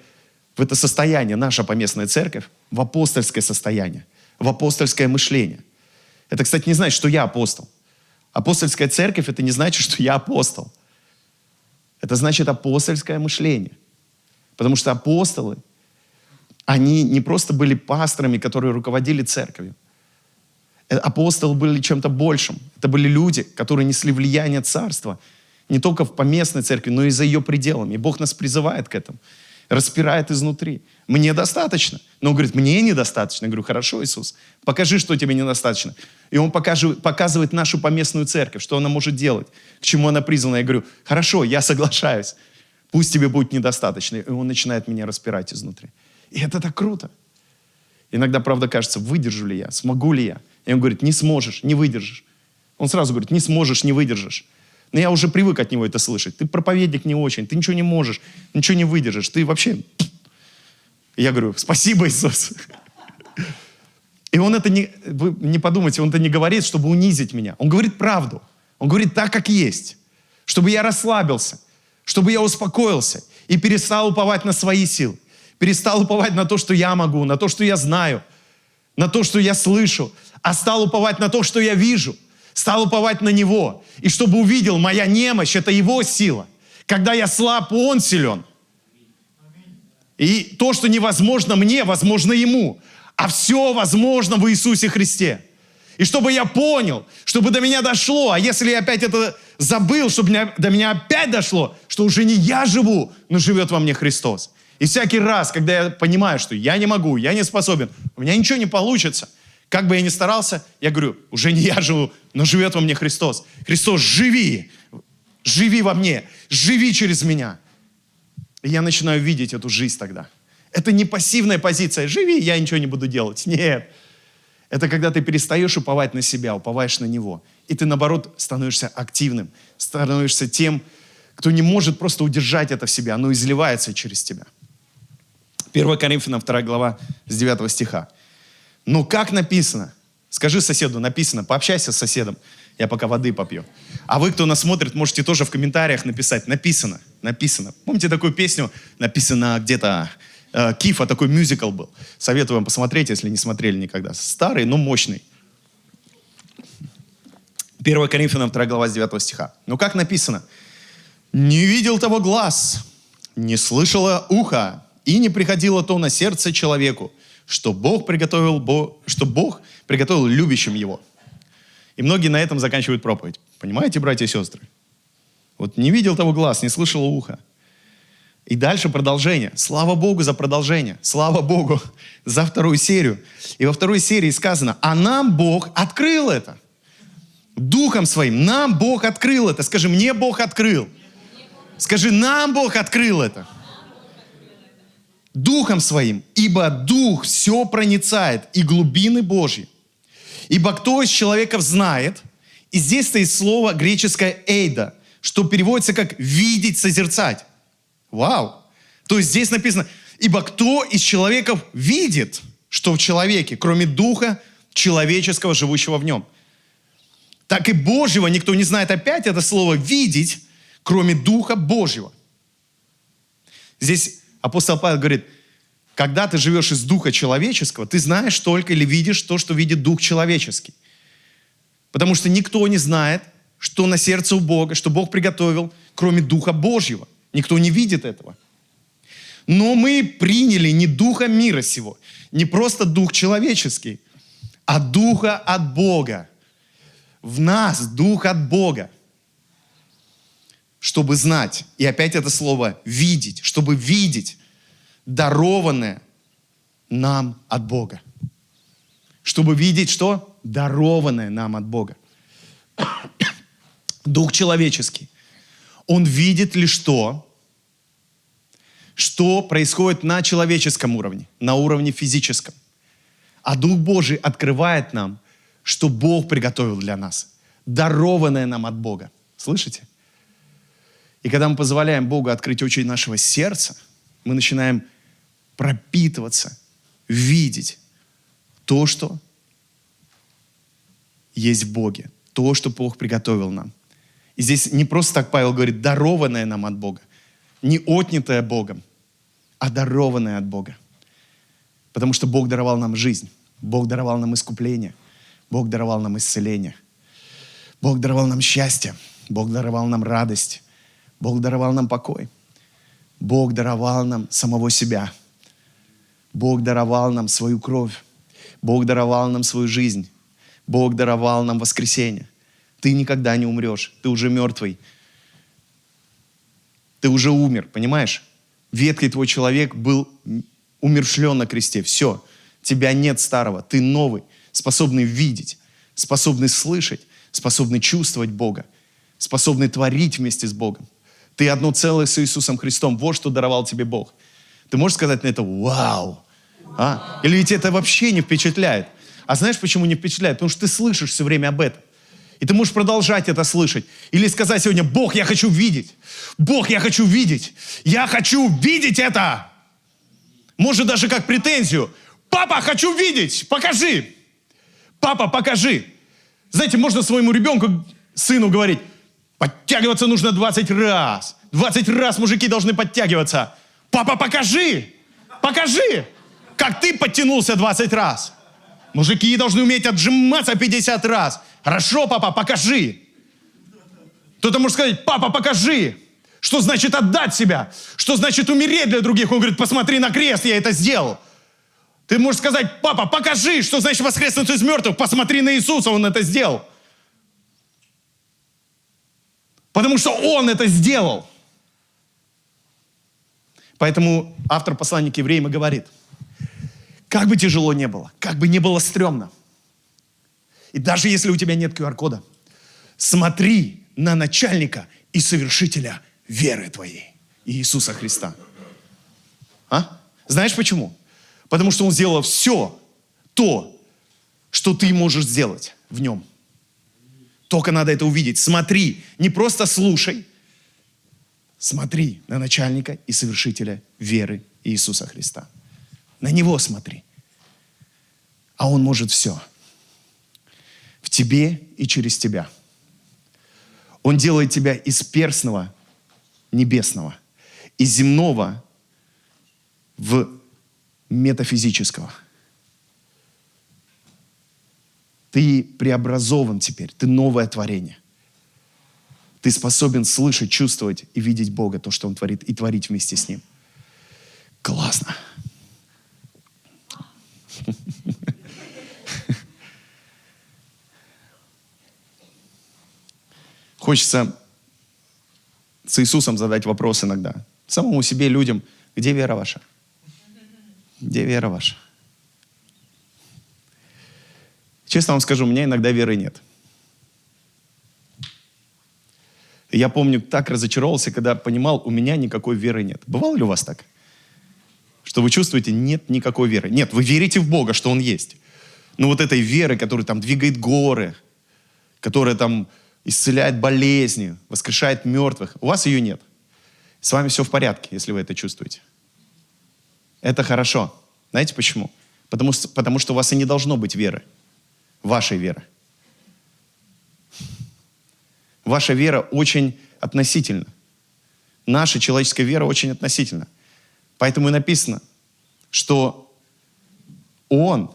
в это состояние, наша поместная церковь, в апостольское состояние, в апостольское мышление. Это, кстати, не значит, что я апостол. Апостольская церковь – это не значит, что я апостол. Это значит апостольское мышление. Потому что апостолы, они не просто были пасторами, которые руководили церковью. Э, апостолы были чем-то большим. Это были люди, которые несли влияние царства – не только в поместной церкви, но и за ее пределами. И Бог нас призывает к этому, распирает изнутри. Мне достаточно. Но он говорит, мне недостаточно. Я говорю, хорошо, Иисус, покажи, что тебе недостаточно. И он покажет, показывает нашу поместную церковь, что она может делать, к чему она призвана. Я говорю, хорошо, я соглашаюсь. Пусть тебе будет недостаточно. И он начинает меня распирать изнутри. И это так круто. Иногда, правда, кажется, выдержу ли я, смогу ли я. И он говорит, не сможешь, не выдержишь. Он сразу говорит, не сможешь, не выдержишь. Но я уже привык от него это слышать. Ты проповедник не очень, ты ничего не можешь, ничего не выдержишь. Ты вообще... Я говорю, спасибо, Иисус. И он это не, вы не подумайте, он это не говорит, чтобы унизить меня. Он говорит правду. Он говорит так, как есть. Чтобы я расслабился, чтобы я успокоился и перестал уповать на свои силы. Перестал уповать на то, что я могу, на то, что я знаю, на то, что я слышу, а стал уповать на то, что я вижу – стал уповать на Него. И чтобы увидел, моя немощь – это Его сила. Когда я слаб, Он силен. И то, что невозможно мне, возможно Ему. А все возможно в Иисусе Христе. И чтобы я понял, чтобы до меня дошло, а если я опять это забыл, чтобы до меня опять дошло, что уже не я живу, но живет во мне Христос. И всякий раз, когда я понимаю, что я не могу, я не способен, у меня ничего не получится – как бы я ни старался, я говорю, уже не я живу, но живет во мне Христос. Христос, живи, живи во мне, живи через меня. И я начинаю видеть эту жизнь тогда. Это не пассивная позиция, живи, я ничего не буду делать. Нет. Это когда ты перестаешь уповать на себя, уповаешь на Него. И ты, наоборот, становишься активным, становишься тем, кто не может просто удержать это в себе, оно изливается через тебя. 1 Коринфянам 2 глава с 9 стиха. Ну, как написано? Скажи соседу, написано, пообщайся с соседом. Я пока воды попью. А вы, кто нас смотрит, можете тоже в комментариях написать. Написано, написано. Помните такую песню? Написано где-то... Э, Кифа, такой мюзикл был. Советую вам посмотреть, если не смотрели никогда. Старый, но мощный. 1 Коринфянам 2 глава с 9 стиха. Ну как написано? «Не видел того глаз, не слышало ухо, и не приходило то на сердце человеку, что Бог приготовил, что Бог приготовил любящим его. И многие на этом заканчивают проповедь. Понимаете, братья и сестры? Вот не видел того глаз, не слышал ухо. И дальше продолжение. Слава Богу за продолжение. Слава Богу за вторую серию. И во второй серии сказано, а нам Бог открыл это. Духом своим. Нам Бог открыл это. Скажи, мне Бог открыл. Скажи, нам Бог открыл это. Духом Своим, ибо Дух все проницает и глубины Божьи. Ибо кто из человеков знает И здесь стоит слово греческое «эйда», что переводится как «видеть, созерцать». Вау! То есть здесь написано, ибо кто из человеков видит, что в человеке, кроме духа человеческого, живущего в нем? Так и Божьего никто не знает. Опять это слово «видеть», кроме Духа Божьего. Здесь апостол Павел говорит, когда ты живешь из Духа человеческого, ты знаешь только или видишь то, что видит Дух человеческий. Потому что никто не знает, что на сердце у Бога, что Бог приготовил, кроме Духа Божьего. Никто не видит этого. Но мы приняли не Духа мира сего, не просто Дух человеческий, а Духа от Бога. В нас Дух от Бога чтобы знать. И опять это слово «видеть», чтобы видеть дарованное нам от Бога. Чтобы видеть что? Дарованное нам от Бога. Дух человеческий. Он видит лишь то, что происходит на человеческом уровне, на уровне физическом. А Дух Божий открывает нам, что Бог приготовил для нас, дарованное нам от Бога. Слышите? И когда мы позволяем Богу открыть очи нашего сердца, мы начинаем пропитываться, видеть то, что есть в Боге, то, что Бог приготовил нам. И здесь не просто так Павел говорит, дарованное нам от Бога, не отнятое Богом, а дарованное от Бога. Потому что Бог даровал нам жизнь, Бог даровал нам искупление, Бог даровал нам исцеление, Бог даровал нам счастье, Бог даровал нам радость, Бог даровал нам покой. Бог даровал нам самого себя. Бог даровал нам свою кровь. Бог даровал нам свою жизнь. Бог даровал нам воскресение. Ты никогда не умрешь. Ты уже мертвый. Ты уже умер, понимаешь? Ветхий твой человек был умершлен на кресте. Все. Тебя нет старого. Ты новый, способный видеть, способный слышать, способный чувствовать Бога, способный творить вместе с Богом. Ты одно целое с Иисусом Христом. Вот что даровал тебе Бог. Ты можешь сказать на это «Вау!» а? Или ведь это вообще не впечатляет? А знаешь, почему не впечатляет? Потому что ты слышишь все время об этом. И ты можешь продолжать это слышать. Или сказать сегодня, Бог, я хочу видеть. Бог, я хочу видеть. Я хочу видеть это. Может даже как претензию. Папа, хочу видеть. Покажи. Папа, покажи. Знаете, можно своему ребенку, сыну говорить, Подтягиваться нужно 20 раз. 20 раз мужики должны подтягиваться. Папа, покажи! Покажи! Как ты подтянулся 20 раз. Мужики должны уметь отжиматься 50 раз. Хорошо, папа, покажи. Кто-то может сказать, папа, покажи. Что значит отдать себя? Что значит умереть для других? Он говорит, посмотри на крест, я это сделал. Ты можешь сказать, папа, покажи, что значит воскреснуть из мертвых. Посмотри на Иисуса, Он это сделал. Потому что Он это сделал. Поэтому автор послания к евреям и говорит, как бы тяжело не было, как бы не было стрёмно, и даже если у тебя нет QR-кода, смотри на начальника и совершителя веры твоей, Иисуса Христа. А? Знаешь почему? Потому что Он сделал все то, что ты можешь сделать в Нем – только надо это увидеть. Смотри, не просто слушай. Смотри на начальника и совершителя веры Иисуса Христа. На Него смотри. А Он может все. В тебе и через тебя. Он делает тебя из перстного небесного, из земного в метафизического – Ты преобразован теперь, ты новое творение. Ты способен слышать, чувствовать и видеть Бога, то, что Он творит, и творить вместе с Ним. Классно. Хочется с Иисусом задать вопрос иногда. Самому себе, людям, где вера ваша? Где вера ваша? Честно вам скажу, у меня иногда веры нет. Я помню, так разочаровался, когда понимал, у меня никакой веры нет. Бывало ли у вас так? Что вы чувствуете, нет никакой веры. Нет, вы верите в Бога, что Он есть. Но вот этой веры, которая там двигает горы, которая там исцеляет болезни, воскрешает мертвых. У вас ее нет. С вами все в порядке, если вы это чувствуете. Это хорошо. Знаете почему? Потому, потому что у вас и не должно быть веры. Вашей веры. Ваша вера очень относительна. Наша человеческая вера очень относительна. Поэтому и написано, что Он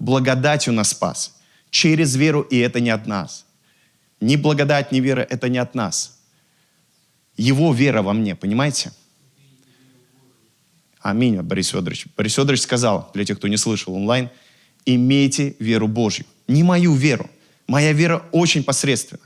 благодатью нас спас. Через веру, и это не от нас. Ни благодать, ни вера – это не от нас. Его вера во мне, понимаете? Аминь, Борис Федорович. Борис Федорович сказал, для тех, кто не слышал онлайн, имейте веру Божью. Не мою веру. Моя вера очень посредственна.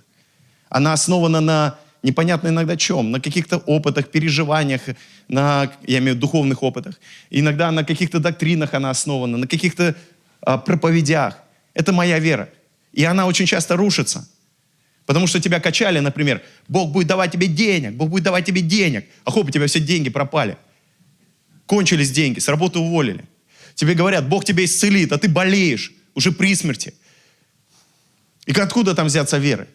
Она основана на непонятно иногда чем, на каких-то опытах, переживаниях, на, я имею в виду духовных опытах. Иногда на каких-то доктринах она основана, на каких-то а, проповедях. Это моя вера. И она очень часто рушится. Потому что тебя качали, например, Бог будет давать тебе денег, Бог будет давать тебе денег. А хоп, у тебя все деньги пропали. Кончились деньги, с работы уволили. Тебе говорят, Бог тебя исцелит, а ты болеешь, уже при смерти. И откуда там взяться веры?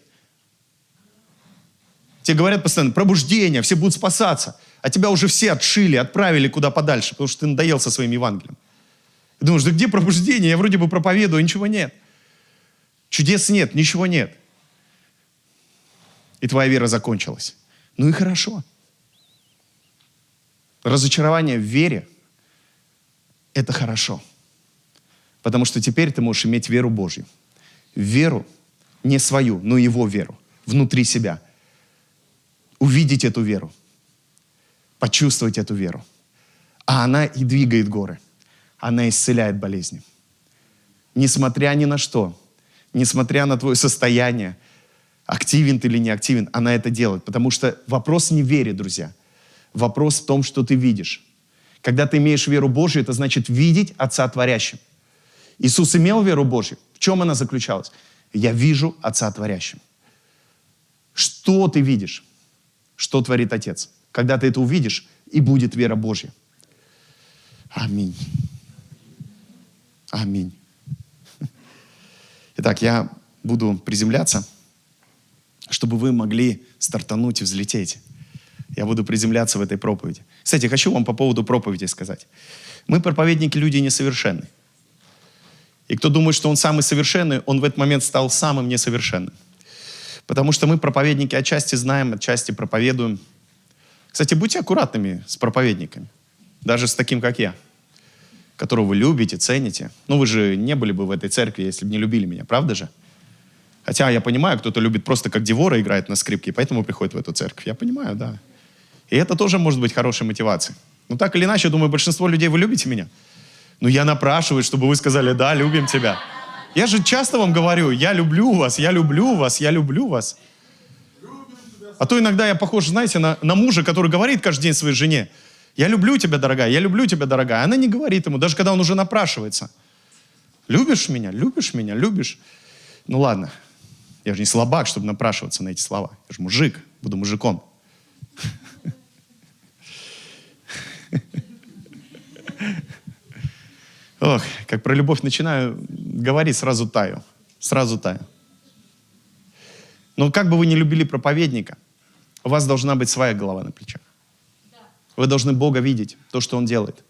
Тебе говорят постоянно, пробуждение, все будут спасаться. А тебя уже все отшили, отправили куда подальше, потому что ты надоел со своим Евангелием. И думаешь, да где пробуждение? Я вроде бы проповедую, ничего нет. Чудес нет, ничего нет. И твоя вера закончилась. Ну и хорошо. Разочарование в вере – это хорошо. Потому что теперь ты можешь иметь веру Божью. Веру, не свою, но его веру, внутри себя. Увидеть эту веру, почувствовать эту веру. А она и двигает горы. Она исцеляет болезни. Несмотря ни на что, несмотря на твое состояние, активен ты или не активен, она это делает. Потому что вопрос не вере, друзья. Вопрос в том, что ты видишь. Когда ты имеешь веру Божью, это значит видеть Отца Творящим. Иисус имел веру Божью. В чем она заключалась? Я вижу Отца Творящим. Что ты видишь? Что творит Отец? Когда ты это увидишь, и будет вера Божья. Аминь. Аминь. Итак, я буду приземляться, чтобы вы могли стартануть и взлететь. Я буду приземляться в этой проповеди. Кстати, хочу вам по поводу проповеди сказать. Мы, проповедники, люди несовершенны. И кто думает, что он самый совершенный, он в этот момент стал самым несовершенным. Потому что мы, проповедники, отчасти знаем, отчасти проповедуем. Кстати, будьте аккуратными с проповедниками. Даже с таким, как я которого вы любите, цените. Ну, вы же не были бы в этой церкви, если бы не любили меня, правда же? Хотя я понимаю, кто-то любит просто как Девора играет на скрипке, поэтому приходит в эту церковь. Я понимаю, да. И это тоже может быть хорошей мотивацией. Но так или иначе, я думаю, большинство людей, вы любите меня? Ну, я напрашиваю, чтобы вы сказали, да, любим тебя. Я же часто вам говорю, я люблю вас, я люблю вас, я люблю вас. А то иногда я похож, знаете, на, на мужа, который говорит каждый день своей жене, я люблю тебя, дорогая, я люблю тебя, дорогая. Она не говорит ему, даже когда он уже напрашивается. Любишь меня? Любишь меня? Любишь? Ну ладно, я же не слабак, чтобы напрашиваться на эти слова. Я же мужик, буду мужиком. Ох, как про любовь начинаю говорить, сразу таю. Сразу таю. Но как бы вы ни любили проповедника, у вас должна быть своя голова на плечах. Вы должны Бога видеть, то, что Он делает.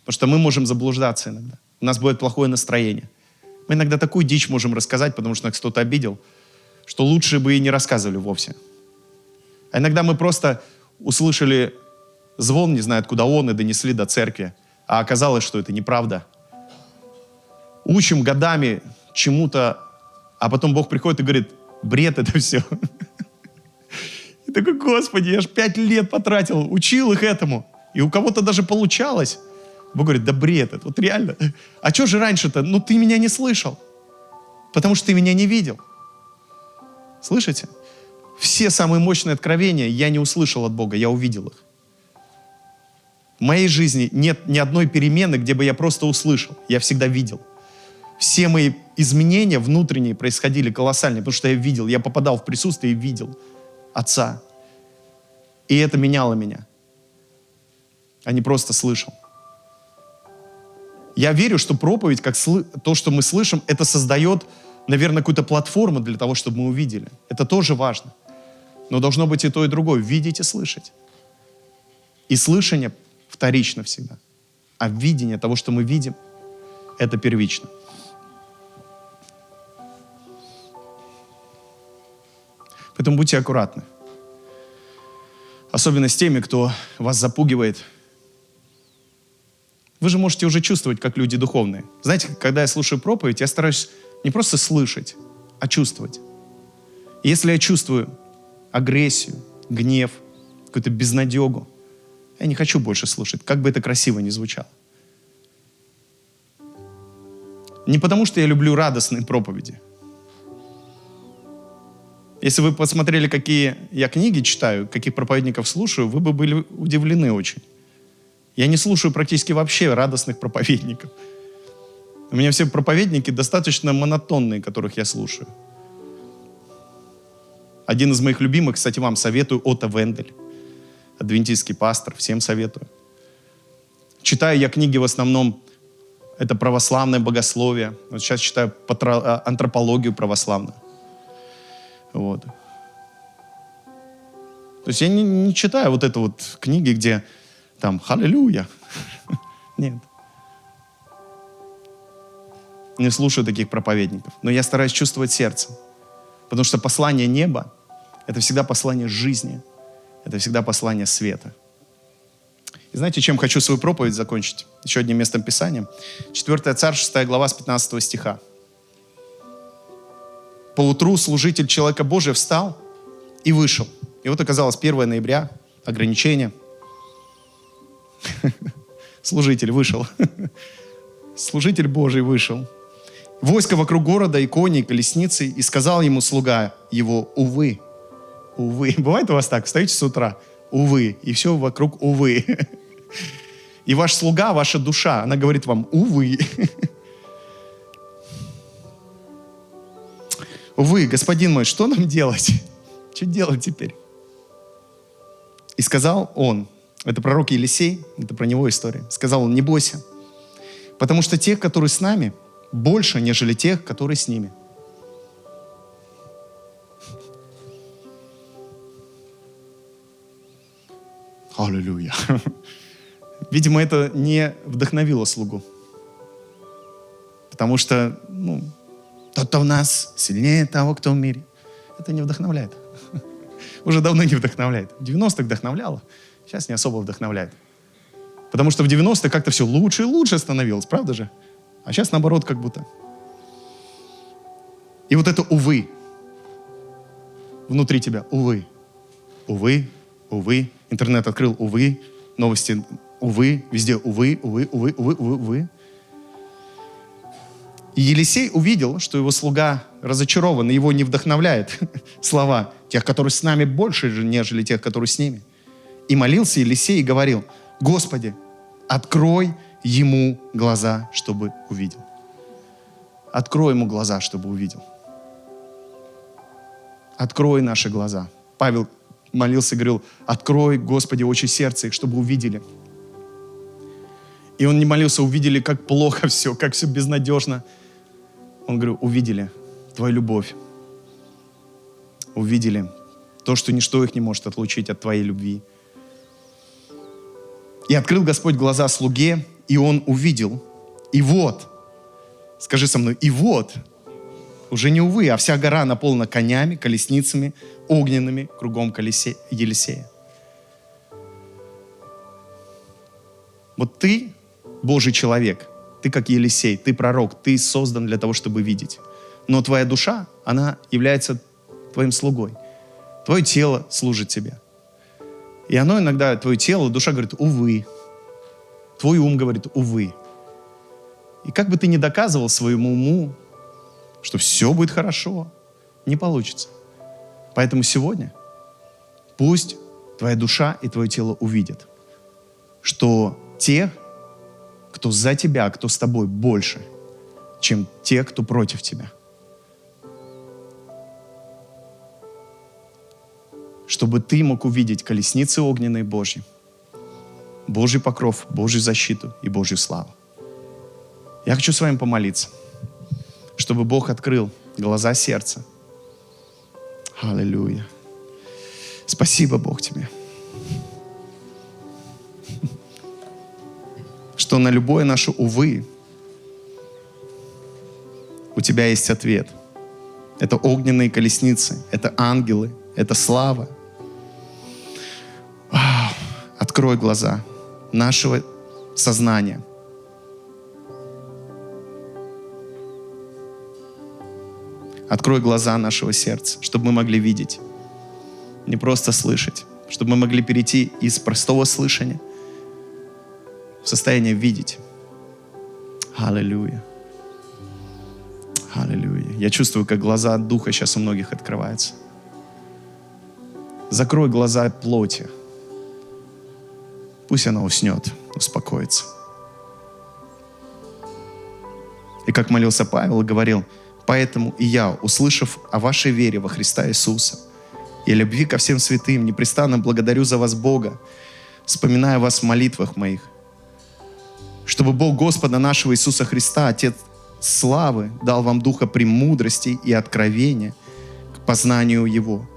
Потому что мы можем заблуждаться иногда. У нас будет плохое настроение. Мы иногда такую дичь можем рассказать, потому что нас кто-то обидел, что лучше бы и не рассказывали вовсе. А иногда мы просто услышали звон, не знаю, откуда он, и донесли до церкви. А оказалось, что это неправда. Учим годами чему-то, а потом Бог приходит и говорит, бред это все. И такой, Господи, я же пять лет потратил, учил их этому. И у кого-то даже получалось. Бог говорит, да бред это, вот реально. А что же раньше-то? Ну ты меня не слышал. Потому что ты меня не видел. Слышите? Все самые мощные откровения я не услышал от Бога, я увидел их. В моей жизни нет ни одной перемены, где бы я просто услышал. Я всегда видел. Все мои изменения внутренние происходили колоссальные, потому что я видел, я попадал в присутствие и видел. Отца. И это меняло меня, а не просто слышал. Я верю, что проповедь, как сл... то, что мы слышим, это создает наверное, какую-то платформу для того, чтобы мы увидели. Это тоже важно. Но должно быть и то, и другое. Видеть и слышать. И слышание вторично всегда. А видение того, что мы видим, это первично. Поэтому будьте аккуратны. Особенно с теми, кто вас запугивает. Вы же можете уже чувствовать, как люди духовные. Знаете, когда я слушаю проповедь, я стараюсь не просто слышать, а чувствовать. Если я чувствую агрессию, гнев, какую-то безнадегу, я не хочу больше слушать, как бы это красиво ни звучало. Не потому, что я люблю радостные проповеди. Если вы посмотрели, какие я книги читаю, каких проповедников слушаю, вы бы были удивлены очень. Я не слушаю практически вообще радостных проповедников. У меня все проповедники достаточно монотонные, которых я слушаю. Один из моих любимых, кстати, вам советую, Отто Вендель. Адвентистский пастор, всем советую. Читаю я книги в основном, это православное богословие. Вот сейчас читаю а, антропологию православную. Вот. То есть я не, не читаю вот это вот книги, где там «Халилюя». Нет. Не слушаю таких проповедников. Но я стараюсь чувствовать сердцем. Потому что послание неба — это всегда послание жизни. Это всегда послание света. И знаете, чем хочу свою проповедь закончить? Еще одним местом Писания. 4 Царь, 6 глава с 15 стиха. Поутру служитель человека Божия встал и вышел. И вот оказалось 1 ноября, ограничение. Служитель вышел. Служитель Божий вышел. Войско вокруг города, и кони, и колесницы, и сказал ему слуга его, увы, увы. Бывает у вас так, встаете с утра, увы, и все вокруг увы. И ваш слуга, ваша душа, она говорит вам, увы. Увы, господин мой, что нам делать? Что делать теперь? И сказал он, это пророк Елисей, это про него история, сказал он, не бойся, потому что тех, которые с нами, больше, нежели тех, которые с ними. Аллилуйя. Видимо, это не вдохновило слугу. Потому что, ну, тот, кто в нас, сильнее того, кто в мире. Это не вдохновляет. Уже давно не вдохновляет. В 90-х вдохновляло, сейчас не особо вдохновляет. Потому что в 90-х как-то все лучше и лучше становилось, правда же? А сейчас наоборот как будто. И вот это «увы» внутри тебя, увы, увы, увы, интернет открыл, увы, новости, увы, везде увы, увы, увы, увы, увы, увы. И Елисей увидел, что его слуга разочарован, и его не вдохновляет слова тех, которые с нами больше, нежели тех, которые с ними. И молился Елисей и говорил, Господи, открой ему глаза, чтобы увидел. Открой ему глаза, чтобы увидел. Открой наши глаза. Павел молился говорил, открой, Господи, очи сердца их, чтобы увидели. И он не молился, увидели, как плохо все, как все безнадежно. Он говорил, увидели Твою любовь. Увидели то, что ничто их не может отлучить от Твоей любви. И открыл Господь глаза слуге, и он увидел. И вот, скажи со мной, и вот, уже не увы, а вся гора наполнена конями, колесницами, огненными кругом колесе Елисея. Вот ты Божий человек, ты как Елисей, ты пророк, ты создан для того, чтобы видеть. Но твоя душа, она является твоим слугой. Твое тело служит тебе. И оно иногда, твое тело, душа говорит, увы. Твой ум говорит, увы. И как бы ты ни доказывал своему уму, что все будет хорошо, не получится. Поэтому сегодня пусть твоя душа и твое тело увидят, что те, кто за тебя, кто с тобой больше, чем те, кто против тебя. Чтобы ты мог увидеть колесницы огненные Божьи, Божий покров, Божью защиту и Божью славу. Я хочу с вами помолиться, чтобы Бог открыл глаза сердца. Аллилуйя. Спасибо, Бог, тебе. Что на любое наше «увы» у тебя есть ответ. Это огненные колесницы, это ангелы, это слава. Открой глаза нашего сознания. Открой глаза нашего сердца, чтобы мы могли видеть, не просто слышать, чтобы мы могли перейти из простого слышания в состояние видеть. Аллилуйя. Аллилуйя. Я чувствую, как глаза Духа сейчас у многих открываются. Закрой глаза плоти. Пусть она уснет, успокоится. И как молился Павел, говорил, поэтому и я, услышав о вашей вере во Христа Иисуса и любви ко всем святым, непрестанно благодарю за вас Бога, вспоминая вас в молитвах моих, чтобы Бог Господа нашего Иисуса Христа, Отец славы, дал вам духа премудрости и откровения к познанию Его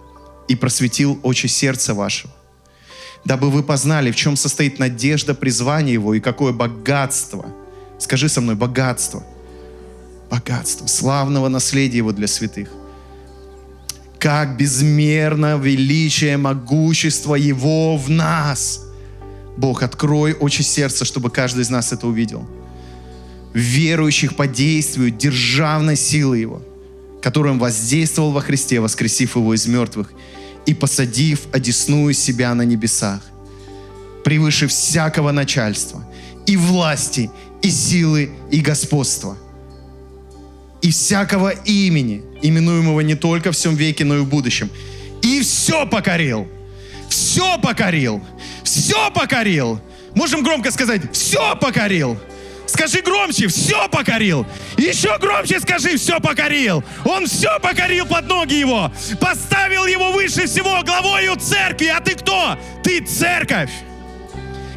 и просветил очи сердца вашего, дабы вы познали, в чем состоит надежда призвания Его и какое богатство, скажи со мной, богатство, богатство, славного наследия Его для святых, как безмерно величие, могущество Его в нас. Бог, открой очи сердца, чтобы каждый из нас это увидел – верующих по действию державной силы Его, которым воздействовал во Христе, воскресив Его из мертвых и посадив одесную себя на небесах, превыше всякого начальства и власти, и силы, и господства, и всякого имени, именуемого не только в всем веке, но и в будущем. И все покорил, все покорил, все покорил. Можем громко сказать, все покорил. Скажи громче, все покорил. Еще громче скажи, все покорил. Он все покорил под ноги его. Поставил его выше всего главою церкви. А ты кто? Ты церковь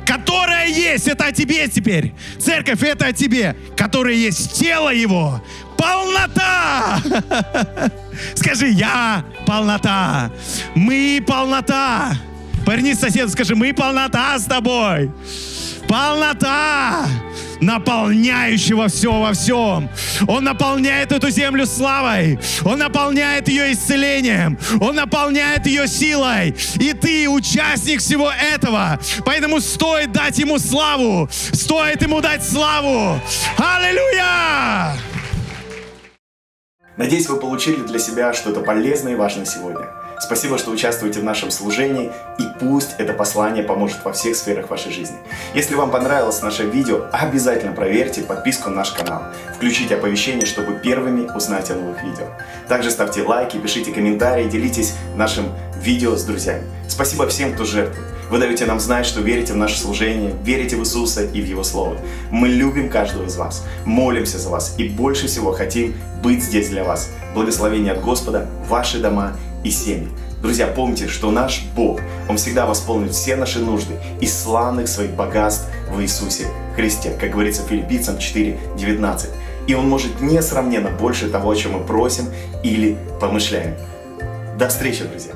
которая есть, это о тебе теперь. Церковь, это о тебе, которая есть тело его. Полнота! Скажи, я полнота. Мы полнота. Повернись соседу, скажи, мы полнота с тобой. Полнота наполняющего все во всем. Он наполняет эту землю славой. Он наполняет ее исцелением. Он наполняет ее силой. И ты участник всего этого. Поэтому стоит дать ему славу. Стоит ему дать славу. Аллилуйя! Надеюсь, вы получили для себя что-то полезное и важное сегодня. Спасибо, что участвуете в нашем служении, и пусть это послание поможет во всех сферах вашей жизни. Если вам понравилось наше видео, обязательно проверьте подписку на наш канал. Включите оповещения, чтобы первыми узнать о новых видео. Также ставьте лайки, пишите комментарии, делитесь нашим видео с друзьями. Спасибо всем, кто жертвует. Вы даете нам знать, что верите в наше служение, верите в Иисуса и в Его Слово. Мы любим каждого из вас, молимся за вас и больше всего хотим быть здесь для вас. Благословение от Господа, ваши дома и семьи. Друзья, помните, что наш Бог, Он всегда восполнит все наши нужды из славных своих богатств в Иисусе Христе, как говорится в Филиппийцам 4:19. И Он может несравненно больше того, о чем мы просим или помышляем. До встречи, друзья!